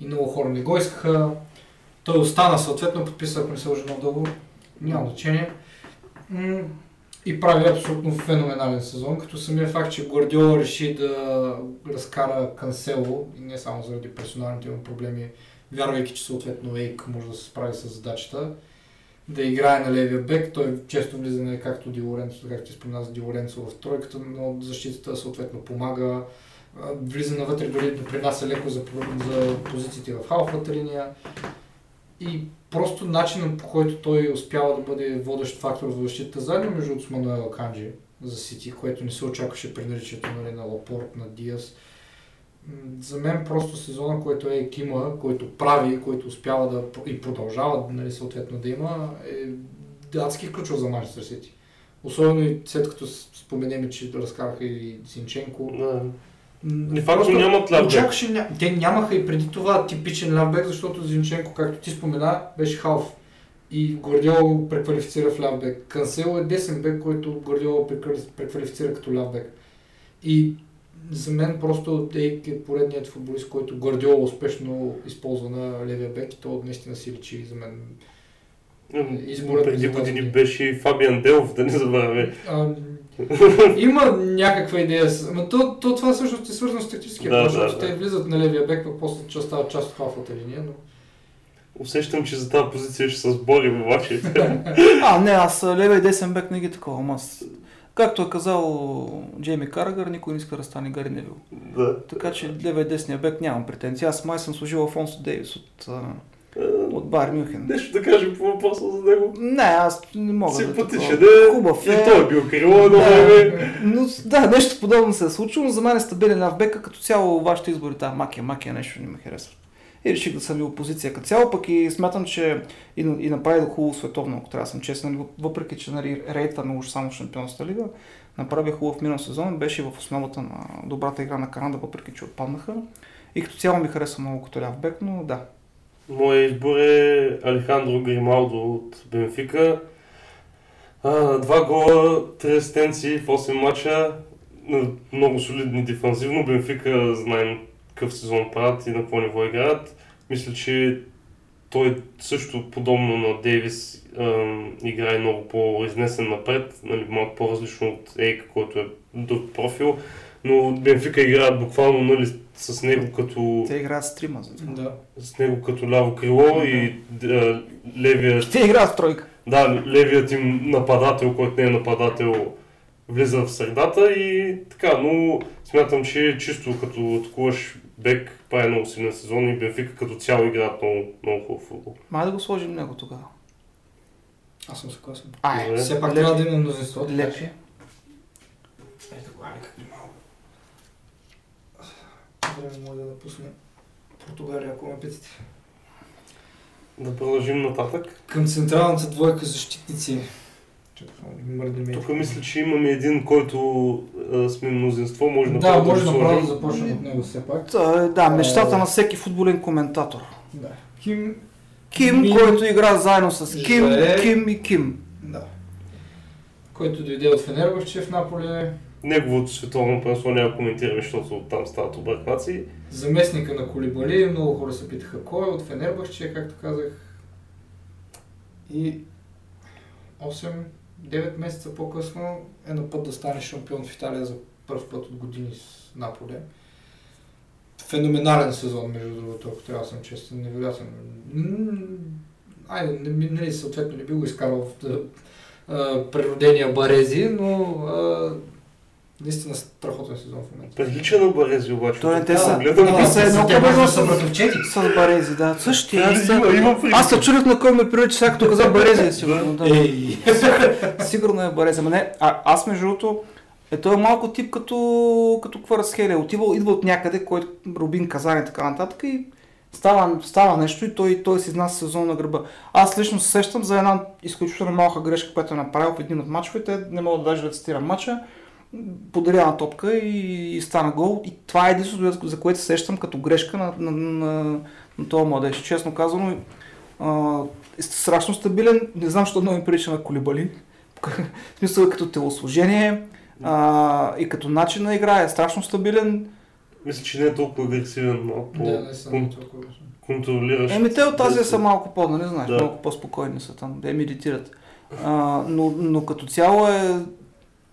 и много хора не го искаха. Той остана съответно, подписа, ако не се лъжа нов договор, няма значение. И прави абсолютно феноменален сезон, като самия факт, че Гвардиола реши да разкара Кансело, и не само заради персоналните му проблеми, вярвайки, че съответно Ейк може да се справи с задачата, да играе на левия бек. Той често влиза не както Ди Лоренцо, както ти спомена за Ди Лоренцо в тройката, но защитата съответно помага. Влиза навътре, дори допринася леко за, за позициите в халфата линия. И просто начинът по който той успява да бъде водещ фактор в защита, заедно между с Мануел Канджи за Сити, което не се очакваше при наличието нали, на Лапорт, на Диас. За мен просто сезона, който е има, който прави, който успява да и продължава нали, съответно да има, е адски ключов за Манчестър Сити. Особено и след като споменем, че разкараха и Синченко. Да. Де факто просто нямат лявбек. Очакваше, ня... те нямаха и преди това типичен лявбек, защото Зинченко, както ти спомена, беше халф. И Гвардиола го преквалифицира в лявбек. Кансело е десен бек, който преквали- преквалифицира като лявбек. И за мен просто Дейк е поредният футболист, който Гвардиола успешно използва на левия бек и то наистина си личи за мен. Изборът Преди години беше и Фабиан Делов, да не забравяме. Има някаква идея. Ама то, то това всъщност е свързано с тактическия Да, да, да, защото да. те влизат на левия бек, пък после че стават част от халфата линия, но... Усещам, че за тази позиция ще се сборим обаче. А, не, аз а, левия и десен бек не ги такова. Аз, както е казал Джейми Карагър, никой не иска да стане Гари Невил. да. Така че левия и десния бек нямам претенции. Аз май съм служил Афонсо Дейвис от, а, от Бар Мюнхен. Нещо да кажем по въпроса за него. Не, аз не мога да Симпатичен такова. е. Хубав И е. той е бил крило Да. време. Но, да, нещо подобно се е случило, но за мен е стабилен лав бека, като цяло вашите избори, тази макия, макия нещо не ме харесва. И реших да съм и опозиция като цяло, пък и смятам, че и, и направи да хубаво световно, ако трябва да съм честен, нали, въпреки че нали, рейтва на уж само Шампионската лига, направи хубав минал сезон, беше в основата на добрата игра на Канада, въпреки че отпаднаха. И като цяло ми харесва много като ляв бек, но да. Моя избор е Алехандро Грималдо от Бенфика. А, два гола, три асистенции в 8 мача. Много солидни дефанзивно. Бенфика знаем какъв сезон правят и на какво ниво играят. Мисля, че той също подобно на Дейвис играе много по-изнесен напред, нали, малко по-различно от Ейк, който е друг профил. Но Бенфика играят буквално нали, с него като Те играят с трима за това. Да. с него като ляво крило и а, левия, Те играят в тройка. да, левият им нападател, който не е нападател, влиза в средата и така, но смятам, че чисто като атакуваш бек прави много силен сезон и Бенфика като цяло играят много, много хубав футбол. Май да го сложим него тогава. Аз съм съгласен. Ай. Все пак трябва да има мнозинство. Лепи. че- Ето го, Алек, малко. Време може да напусне Португалия, ако ме питате. Да продължим нататък. Към централната двойка защитници. Чакай, да Тук мисля, че имаме един, който а, сме мнозинство, може Да, направо може го направо да започнем от него все пак. Та, Да, мечтата Е. на всеки футболен коментатор. Да. Ким... Ким, Ми- който игра заедно с Ким, Живее. Ким и Ким. Да. Който дойде от Фенербахче в Наполе, Неговото световно първенство няма коментираме, защото оттам стават объркваци. заместника на Колибали, много хора се питаха кой е от Фенербахче, както казах. И 8-9 месеца по-късно е на път да стане шампион в Италия за първ път от години с Наполе. Феноменален сезон, между другото, ако трябва да съм честен, невероятен. Айде, не, нали, съответно не би го изкарал в природения Барези, но наистина страхотен сезон в момента. Прилича на Барези обаче. Той не те Да, са- гледам го. са едно да с-. С Барези, да. Същия. Аз, Има- аз се чудих на кой ме прилича, сега като каза Барези, е сигурно. Да. Сигурно е Барези. Ама не, а, аз между другото, е, той е малко тип като, като Кварасхелия. Отива, идва от някъде, който Рубин Казан и така нататък и става, става нещо и той, той си изнася сезон на гърба. Аз лично се сещам за една изключително малка грешка, която е направил в един от мачовете. Не мога даже да цитирам мача. Подарява топка и, и стана гол. И това е единството, за което се сещам като грешка на, на, на, на този младеж. Честно казано, а, е страшно стабилен. Не знам, защо много ми прилича на Колибали. В смисъл като телосложение а, и като начин на игра е страшно стабилен. Мисля, че не е толкова агресивен, малко Да, не съм по толкова. контролиращ. Еми те от тази са малко по, нали знаеш, Да. малко по-спокойни са там, да медитират. А, но, но като цяло е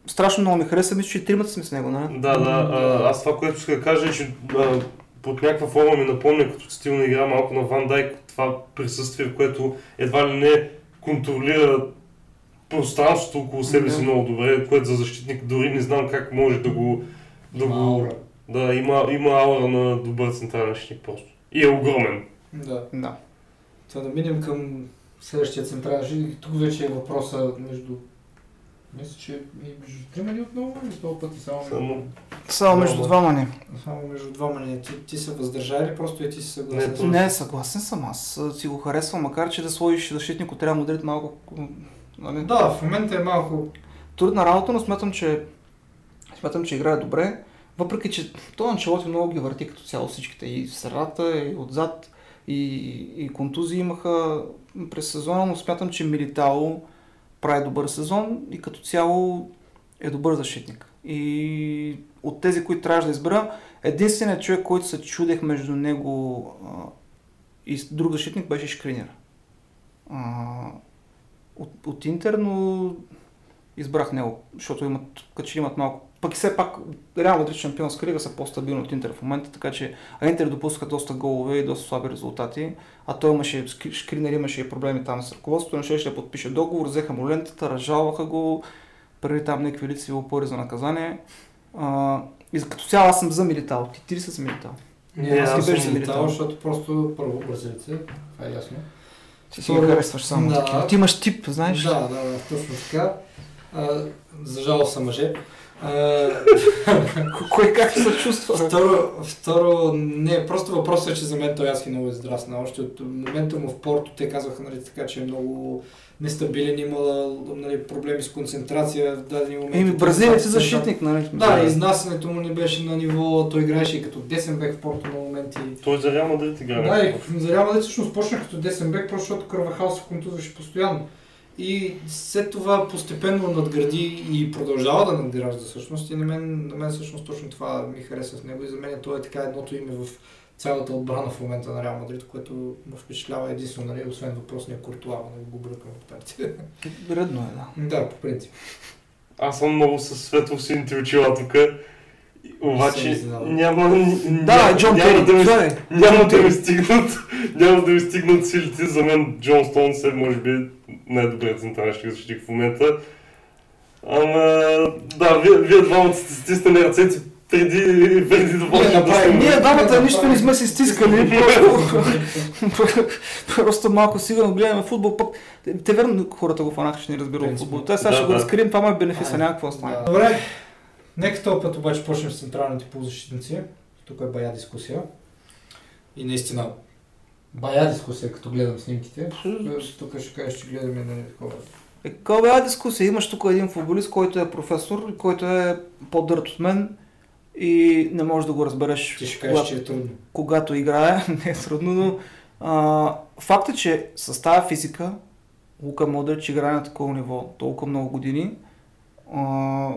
страшно много ми хареса, мисля, че и тримата сме с него, нали? Да, да. А, аз това, което да кажа е, че а, под някаква форма ми напомня като стил на игра малко на Ван Дайк, това присъствие, което едва ли не контролира пространството около себе си много добре, което за защитник дори не знам как може да го... Да, Има го, аура. да има, има аура на добър централен защитник просто. И е огромен. Да. Да. Това да минем към следващия централен жи. Тук вече е въпроса между... Мисля, че и между трима ли отново или този път и само... Само... Само между двама не. Само между двама не. Ти, ти се въздържали, просто и ти си съгласен. Не, то- Не, съгласен съм, аз си го харесвам, макар че да сложиш защитник от Реал Мадрид малко... Нали? Да, в момента е малко... Трудна работа, но смятам, че смятам, че играе добре. Въпреки, че той Анчелоти много ги върти като цяло всичките. И в средата, и отзад, и, и контузии имаха през сезона, но смятам, че Милитао прави добър сезон и като цяло е добър защитник. И от тези, които трябваше да избера, единственият човек, който се чудех между него и друг защитник беше Шкринер. От, от Интер, но избрах него, защото имат, като че имат малко. Пък и все пак Реал Мадрид Шампионска лига са по-стабилни от Интер в момента, така че Интер допускаха доста голове и доста слаби резултати, а той имаше, Шкринер имаше и проблеми там с ръководството, не щеше да подпише договор, взеха му лентата, разжалваха го, преди там някакви лицеви опори за наказание. А, и като цяло аз съм за Милитал. Ти, ти ли си за Милитал? Не, аз аз съм съм Милитао, Милитао. защото просто първо бразилица, това е ясно. Ти си Второ, харесваш само да. такива. Ти имаш тип, знаеш? Да, да, точно така. А, за жалост са мъже. А, Кой как се чувства? Второ, второ, не, просто въпросът е, че за мен той Аски много израсна. Още от момента му в Порто те казваха, нали, така, че е много нестабилен, имала нали, проблеми с концентрация в дадени моменти. Еми, бразилец е защитник, нали? Да, изнасянето му не беше на ниво, той играеше и като десен бек в Порто на моменти. Той за Реал Мадрид играе. Да, и за Реал Мадрид всъщност почна като десен бек, просто защото Карвахал се контузваше постоянно. И след това постепенно надгради и продължава да надгражда всъщност. И на мен, на мен всъщност точно това ми хареса с него. И за мен той е така едното име в цялата отбрана в момента на Реал Мадрид, което ме впечатлява единствено, нали, освен въпросния Куртуа, да го бъркам от партия. Редно е, да. да, по принцип. Аз съм много със светло-сините очила тук. Обаче няма, Да, няма, Джон няма Тери, да е. няма да ми стигнат, няма да ми стигнат силите. За мен Джон Стоунс е, може би, най-добрият централен защитник в момента. Ама, да, вие, вие двамата сте стиснали ръцете преди, преди да почнем да сме. Ние двамата нищо не сме си стискали, просто, просто малко сигурно гледаме футбол, пък те, верно хората го фанаха, че не разбират футбол. Те сега ще го разкрием, това му е бенефиса, Айде. няма какво стане. Да. Добре, нека този път обаче почнем с централните полузащитници. Тук е бая дискусия. И наистина, бая дискусия, като гледам снимките. Тук ще кажеш, че гледаме на такова Е, каква дискусия? Имаш тук един футболист, който е професор, който е по-дърт от мен и не можеш да го разбереш. Ти ще кажеш, че е трудно. когато играе, не е трудно, но а, факт е, че с тази физика Лука Модрич играе на такова ниво толкова много години а,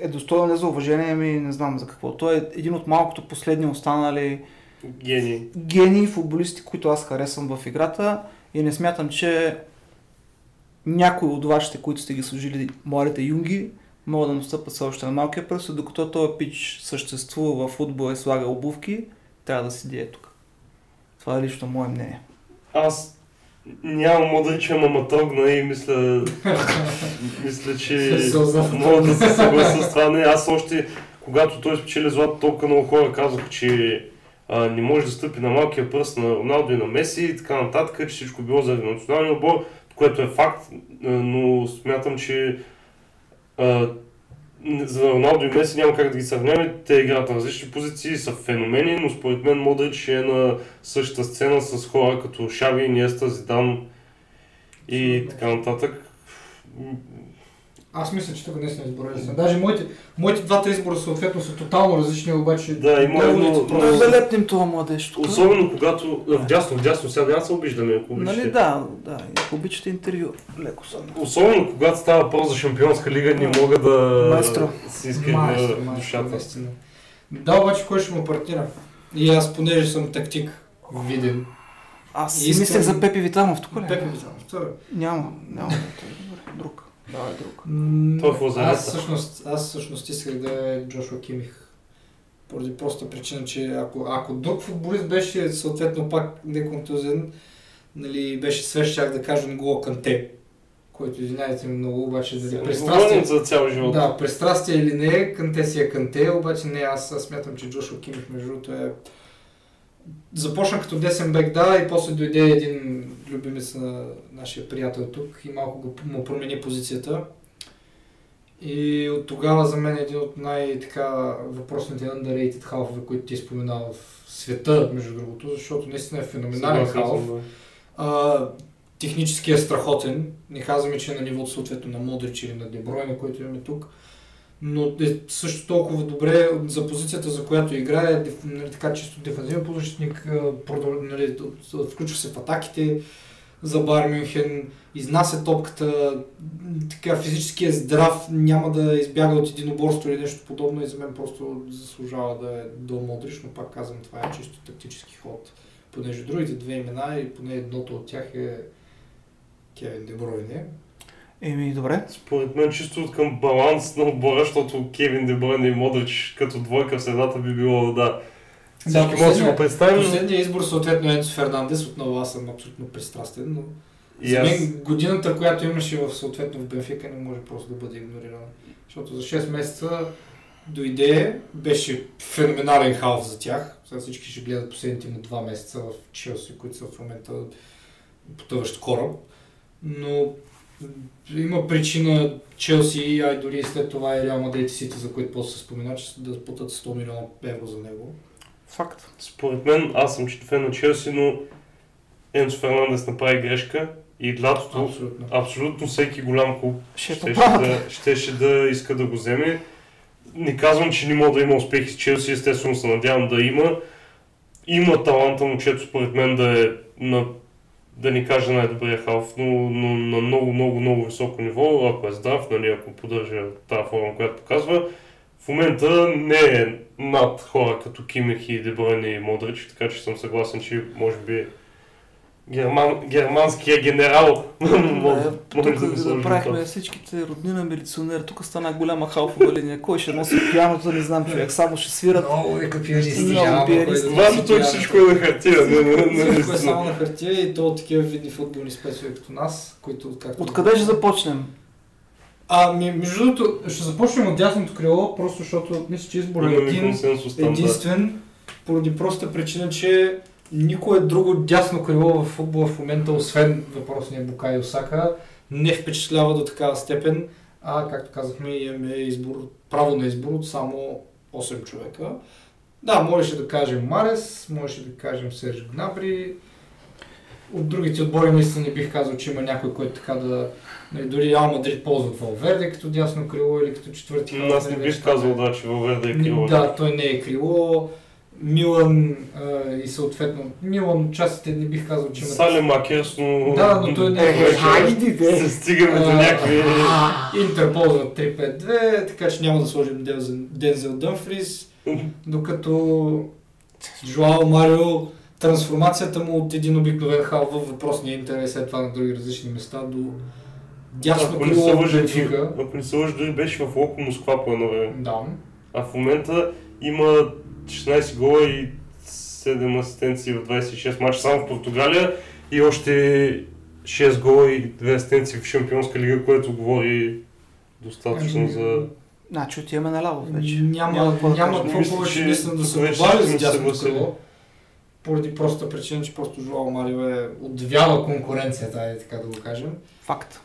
е достоен не за уважение, ами не знам за какво. Той е един от малкото последни останали Гений. гении футболисти, които аз харесвам в играта и не смятам, че някой от вашите, които сте ги служили младите юнги, могат да настъпат все още на малкия пръст, докато този пич съществува в футбола и слага обувки, трябва да седи е тук. Това е лично мое мнение. Аз нямам Модрич, ама ма трогна и мисля, мисля, че мога да се съглася с това. Не, аз още, когато той спечели злато, толкова много хора казаха, че а, не може да стъпи на малкия пръст на Роналдо и на Меси и така нататък, че всичко било заради националния отбор, което е факт, но смятам, че а, за Роналдо и Меси няма как да ги сравняваме. Те играят на различни позиции, са феномени, но според мен Модрич е на същата сцена с хора като Шави, Иниеста, Зидан и така нататък. Аз мисля, че тук не сме изборали са. Даже моите, моите двата избора съответно са тотално различни, обаче... Да, има неговите едно- просто- Да залепнем това младеж тук. Особено когато вдясно, вдясно, сега няма да се обиждаме, ако обичате. Нали да, да, ако обичате интервю, леко съм. Особено когато става въпрос за шампионска лига, не мога да Майстро. си майстор, душата. наистина. Да, обаче кой ще му партнира? И аз, понеже съм тактик, виден. Аз Искам- мислех за Пепи Витамов, тук ли? Пепе Витанов, това е. Няма, няма. Е добре. Друг. Давай друг. М, е. Аз всъщност, аз всъщност исках да е Джошуа Кимих. Поради проста причина, че ако, ако друг футболист беше съответно пак неконтузен, нали, беше свеж, щях да кажа Нголо Канте, който извинявайте ми много, обаче дали пристрастие, за цял живот. да, пристрастие или не, Канте си е Канте, обаче не, аз, аз смятам, че Джошуа Кимих между другото е Започна като десен бек, да, и после дойде един любимец на нашия приятел тук и малко го, му промени позицията. И от тогава за мен е един от най-така въпросните underrated халфове, които ти споменава в света, между другото, защото наистина е феноменален халф. А, технически е страхотен. Не казваме, че е на нивото съответно на Модрич или на Дебройна, който имаме тук. Но е също толкова добре за позицията, за която играе, нали, така чисто дефанзивен полузащитник, нали, включва се в атаките за Байер Мюнхен, изнася топката, така физически е здрав, няма да избяга от единоборство или нещо подобно и за мен просто заслужава да е до Модрич, но пак казвам, това е чисто тактически ход понеже другите две имена и поне едното от тях е Кевин Дебройне. Еми, добре. Според мен чисто от към баланс на отбора, защото Кевин Дебройн и Модрич като двойка в средата би било да... Всички може да си го представим, Последният избор съответно Енцо Фернандес, отново аз съм абсолютно пристрастен, но и за аз... мен годината, която имаше в съответно в Бенфика не може просто да бъде игнорирана. Защото за 6 месеца дойде, беше феноменален халф за тях. Сега всички ще гледат последните му 2 месеца в Челси, които са в момента потъващ кораб. Но има причина Челси, а и дори след това и Реал Мадрид Сити, за които после се спомена, че да платят 100 милиона евро за него. Факт. Според мен, аз съм фен на Челси, но Енцо Фернандес направи грешка и лятото Абсолютно. абсолютно всеки голям клуб Ще щеше да, щеше да иска да го вземе. Не казвам, че не мога да има успехи с Челси, естествено се надявам да има. Има таланта момчето според мен да е на да ни кажа най-добрия халф, но, но на много, много, много високо ниво, ако е здрав, нали, ако поддържа тази форма, която показва. В момента не е над хора като Кимех и Дебройне и Модрич, така че съм съгласен, че може би герман, германския генерал да го Тук сложим направихме всичките роднина милиционер. Тук стана голяма халфова линия. Кой ще носи пианото, не знам човек. Само ще свират. Много е пианисти. Много пианисти. да Важното е, всичко е на хартия, Всичко е само на хартия и то такива видни футболни спецове като нас, които. Откъде ще започнем? А, ми, между другото, ще започнем от дясното крило, просто защото мисля, че избор е един, единствен, поради простата причина, че никое друго дясно крило в футбола в момента, освен въпросния Букай Осака, не впечатлява до такава степен, а както казахме, имаме избор, право на избор от само 8 човека. Да, можеше да кажем Марес, можеше да кажем Серж Гнабри, от другите отбори наистина не бих казал, че има някой, който така да... Нали, дори Реал Мадрид ползват Валверде като дясно крило или като четвърти. М, Аз не бих казал, да, че във Верда е крило. Да, той не е крило. Милан а, и съответно Милан частите не бих казал, че има... Сале Макерс, но... Да, но той не е вече хайде, бе! Се стигаме до някакви... Интер ползва 3-5-2, така че няма да сложим Дензел, Дензел Дъмфрис, докато Жуао Марио трансформацията му от един обикновен хал в въпросния Интер и след това на други различни места до дясно Ако не се лъжа, Бенфика. ако не се лъжа, дори беше в Локо Москва по едно време. Да. А в момента има 16 гола и 7 асистенции в 26 мача само в Португалия и още 6 гола и 2 асистенции в Шампионска лига, което говори достатъчно Ами, за... Значи отиваме на ляво вече. Няма, какво да няма какво Мисля, повече да се добави за дясното крило. Поради простата причина, че просто Жуао Марио е отвяла конкуренцията, е така да го кажем. Факт.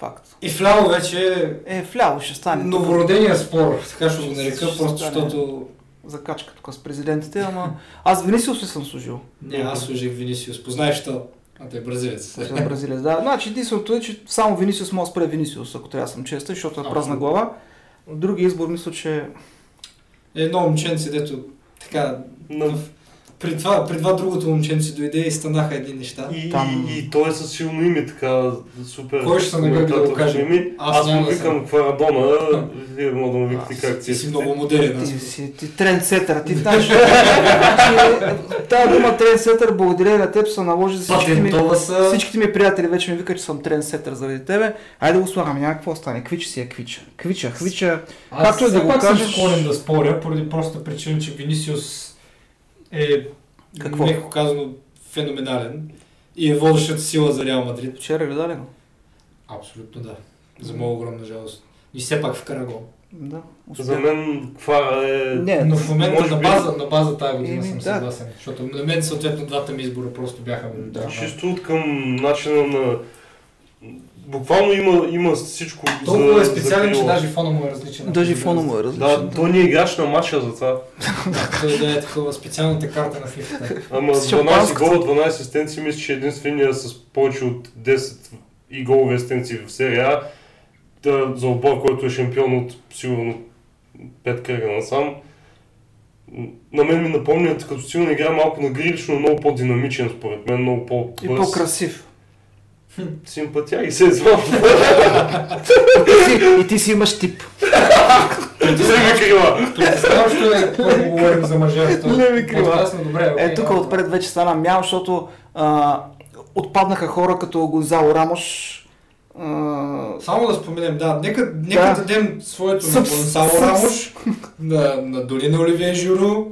Факт. И вляво вече Е, вляво ще стане. новородения спор, така ще го нарека, Ще просто стане. защото... Закачка тук с президентите, ама аз Винисиус ли съм служил? Не, аз служих Винисиус, познаеш що? А те е бразилец. За бразилец, да. Значи единственото е, че само Винисиус може да спре Винисиус, ако трябва да съм честен, защото е празна глава. Други избор мисля, че Едно момченце, дето така... На... При това, при това другото момченце дойде и станаха едни неща. И, Там- и, и той е със силно име, така супер. Кой ще се нагърби да го каже? Име. Аз Аз, му викам Кварадона, вие мога да му викате Аз- как ти ти си е. много модерен. аз ти си ти трендсетър. Ти знаеш, че тази дума трендсетър, благодарение на теб се наложи за всичките ми, всичките ми приятели вече ми викат, че съм трендсетър заради тебе. Айде да го слагам, няма какво стане. Квича си е квича. Квича, хвича. Аз Както и да го съм кажеш- склонен да споря, поради простата причина, че Винисиус е, Какво? меко казано, феноменален и е водещата сила за Реал Мадрид. Вчера ли го? Абсолютно да. За моя огромна жалост. И все пак вкара гол. Да. За мен Квара е... Не, Но в момента може на би- база, на база тази година Еми, съм да. съгласен. Защото на мен съответно двата ми избора просто бяха Да. да. Чисто от към начина на... Буквално има, има всичко Толкова за, е специален, за че даже фона му е различен. Даже фона му е различен. Да, той не е играч на матча за това. Той да е такова специалната карта на FIFA. Ама С 12 шампанското. гола, 12 асистенции, мисля, че е единствения с повече от 10 и голови асистенции в серия А. Та, за отбор, който е шампион от сигурно 5 кръга насам. На мен ми напомнят като силна игра малко на Грилич, но много по-динамичен според мен, много И по-бърз. по-красив. Симпатия и се звам. И ти, си имаш тип. Леви крила. Притесняващо е, когато говорим за мъжа. Леви крила. Подкаст, но добре, окей, Е, тук отпред вече стана мял, защото а, отпаднаха хора като Гонзало Рамош. Само да споменем, да, нека, нека Да. дадем своето на Гонсало Рамош, на, на дори на Оливие Журу.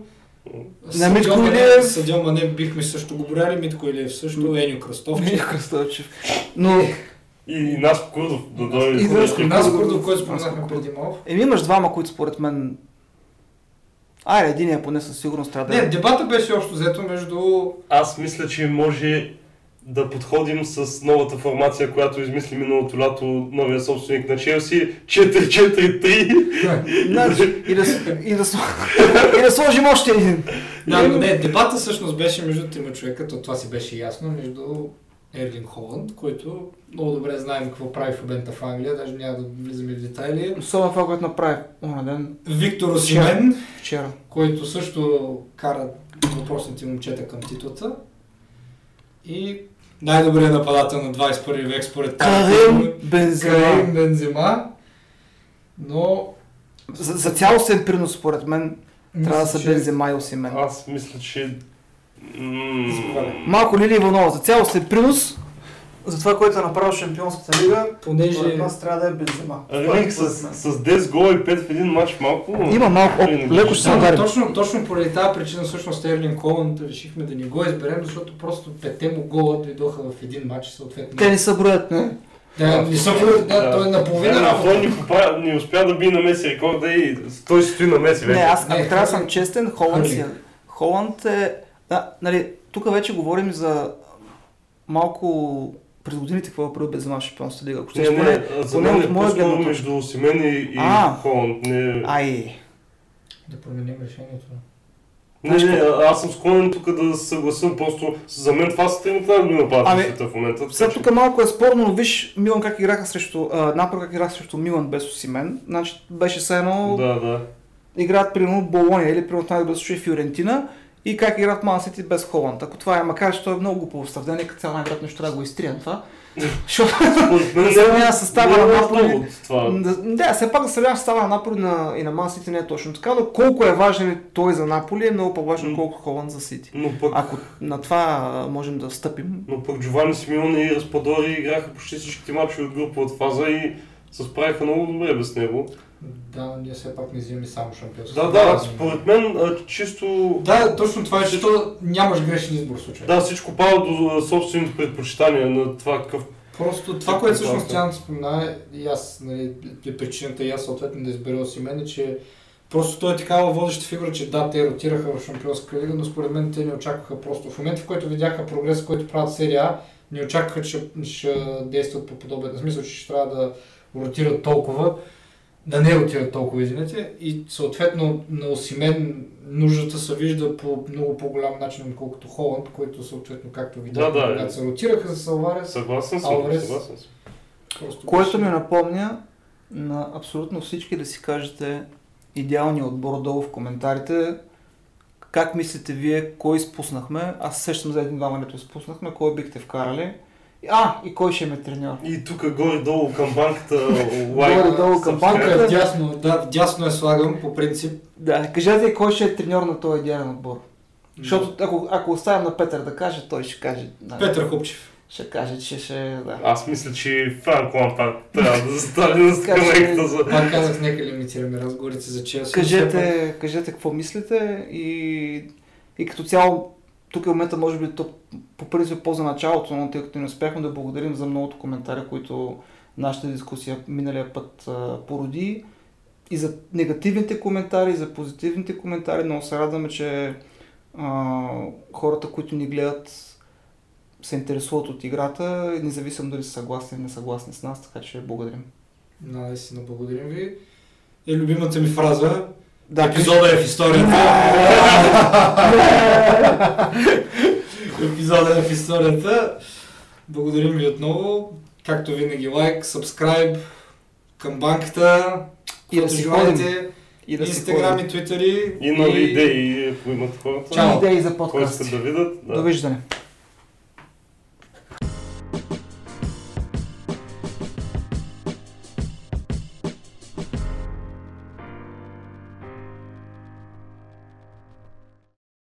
На Митко Илиев. Съдио Мане бихме също го Митко Илиев също, Еню Кръстовчев. Мих Кръстовчев. Но, И нас Курдов да дойде. И Наско Курдов, Курдов, който Наско споменахме преди малко. еми имаш двама, които според мен... Айде, един поне със сигурност трябва да Не, е. дебата беше общо взето между... Аз мисля, че може да подходим с новата формация, която измисли миналото лято новия собственик на Челси 4-4-3. Значи, и, да, и, да, с- и да сложим още един. Да, но не, дебата всъщност беше между трима човека, то това си беше ясно, между Ерлин Холанд, който много добре знаем какво прави в момента в Англия, даже няма да влизаме в детайли. Особено това, което направи онен ден, Виктор Осимен, вчера. който също кара въпросните момчета към титлата. И най-добрият нападател на 21 век според Карим Бензема. Карим Бензема. Но За, за цялостен принос, според мен, трябва да мисля, са че- Бензема и Осимен. Аз мисля, че... м. Малко Лили Иванова, за цялостен принос, за това, което е направил Шампионската лига, Понеже според нас трябва да е Бензема. Ринг с, с 10 гола и 5 в един матч малко. Има малко, Или о, не леко ще се Да, ударим. точно, точно поради тази причина всъщност Ерлин Холанд решихме да ни го изберем, защото просто пете му гола дойдоха в един матч, съответно. Те не са броят, не? Да, не съм да, той е наполовина Да, работа. той ни, попа, ни успя да би на Меси рекорда и той си стои на Меси вече. Не, аз Не, ако трябва да съм честен, Холанд си е. Холанд е... Да, нали, тук вече говорим за малко през годините какво е правил Бензема в Шампионската лига. Ако Не, не, за мен е по-скоро между Симен и, и А. Холанд. Не, Ай, Да променим решението. не, Не, не, а- аз съм склонен тук да се съгласам, просто за мен това са нападатели Ами, в момента. Сега тук малко е спорно, но виж Милан как играха срещу, а, Наполи как играха срещу Милан без Осимен. Значи беше все едно, Да, да. играят примерно Болония или примерно най-добър случай Фиорентина и как играят Ман Сити без Холанд. Ако това е, макар че то е много глупо сравнение, като цяло най-вероятно ще трябва да го изтрием това. Защото сравнява е- състава е на Наполи. от. Да, все пак да сравняваш състава на Наполи на, и на Ман Сити не е точно така, но колко е важен той за Наполи е много по-важен, М. колко Холанд за Сити. Ако на това можем да стъпим, но пък Джовани Симеоне и Разпадори играха почти всичките мачове от груповата фаза и се справиха много добре без него. Да, ние все пак не взимаме само шампионство. Да, да, според мен а, чисто... Да, точно това е, защото нямаш грешен избор в случая. Да, всичко пада до собствените предпочитания на това какъв... Просто това, което всъщност тя спомена, и аз, нали, е причината и аз съответно да избера си мен, е, че просто той е такава водеща фигура, че да, те ротираха в Шампионска лига, но според мен те не очакваха просто. В момента, в който видяха прогрес, който правят серия не очакваха, че ще действат по подобен. В смисъл, че ще трябва да ротират толкова, да не ротират толкова, извинете, и съответно на Осимен нуждата се вижда по много по-голям начин, отколкото Холанд, който съответно, както видяхме, Да, да, когато се ротираха с Алварес, Съгласен съм, Алварес. съгласен съм. Което беше- ми напомня на абсолютно всички да си кажете идеалния отбор долу в коментарите. Как мислите вие, кой изпуснахме? Аз се сещам за един-двама, дето изпуснахме, кой бихте вкарали? А, и кой ще ме треньор? И тук горе-долу към банката лайк. Горе-долу към банката. Е, вдясно, да, вдясно я слагам по принцип. Да, кажете кой ще е треньор на този идеален отбор. Защото ако, ако оставим на Петър да каже, той ще каже. Да, Петър Хупчев. Ще каже, че ще. Да. Аз мисля, че Франк Лампард трябва да застане на че- скамейката за... Пак казах, нека лимитираме разговорите за Челси. Кажете, кажете какво мислите и, и като цяло тук е момента може би то, по принцип по за началото, но тъй като не успяхме да благодарим за многото коментари, които нашата дискусия миналия път а, породи и за негативните коментари, и за позитивните коментари. Много се радваме, че а, хората, които ни гледат, се интересуват от играта, независимо дали са съгласни или не съгласни с нас, така че благодарим. Наистина, благодарим ви. И любимата ми фраза. Да, Епизода е в историята. Епизода е в историята. Благодарим ви отново. Както винаги, лайк, сабскрайб към банката. И да си желаете. и да Инстаграм и Твитъри. И нови идеи, ако имат хората. Чао. Идеи за подкаст. да видят. Да. Довиждане.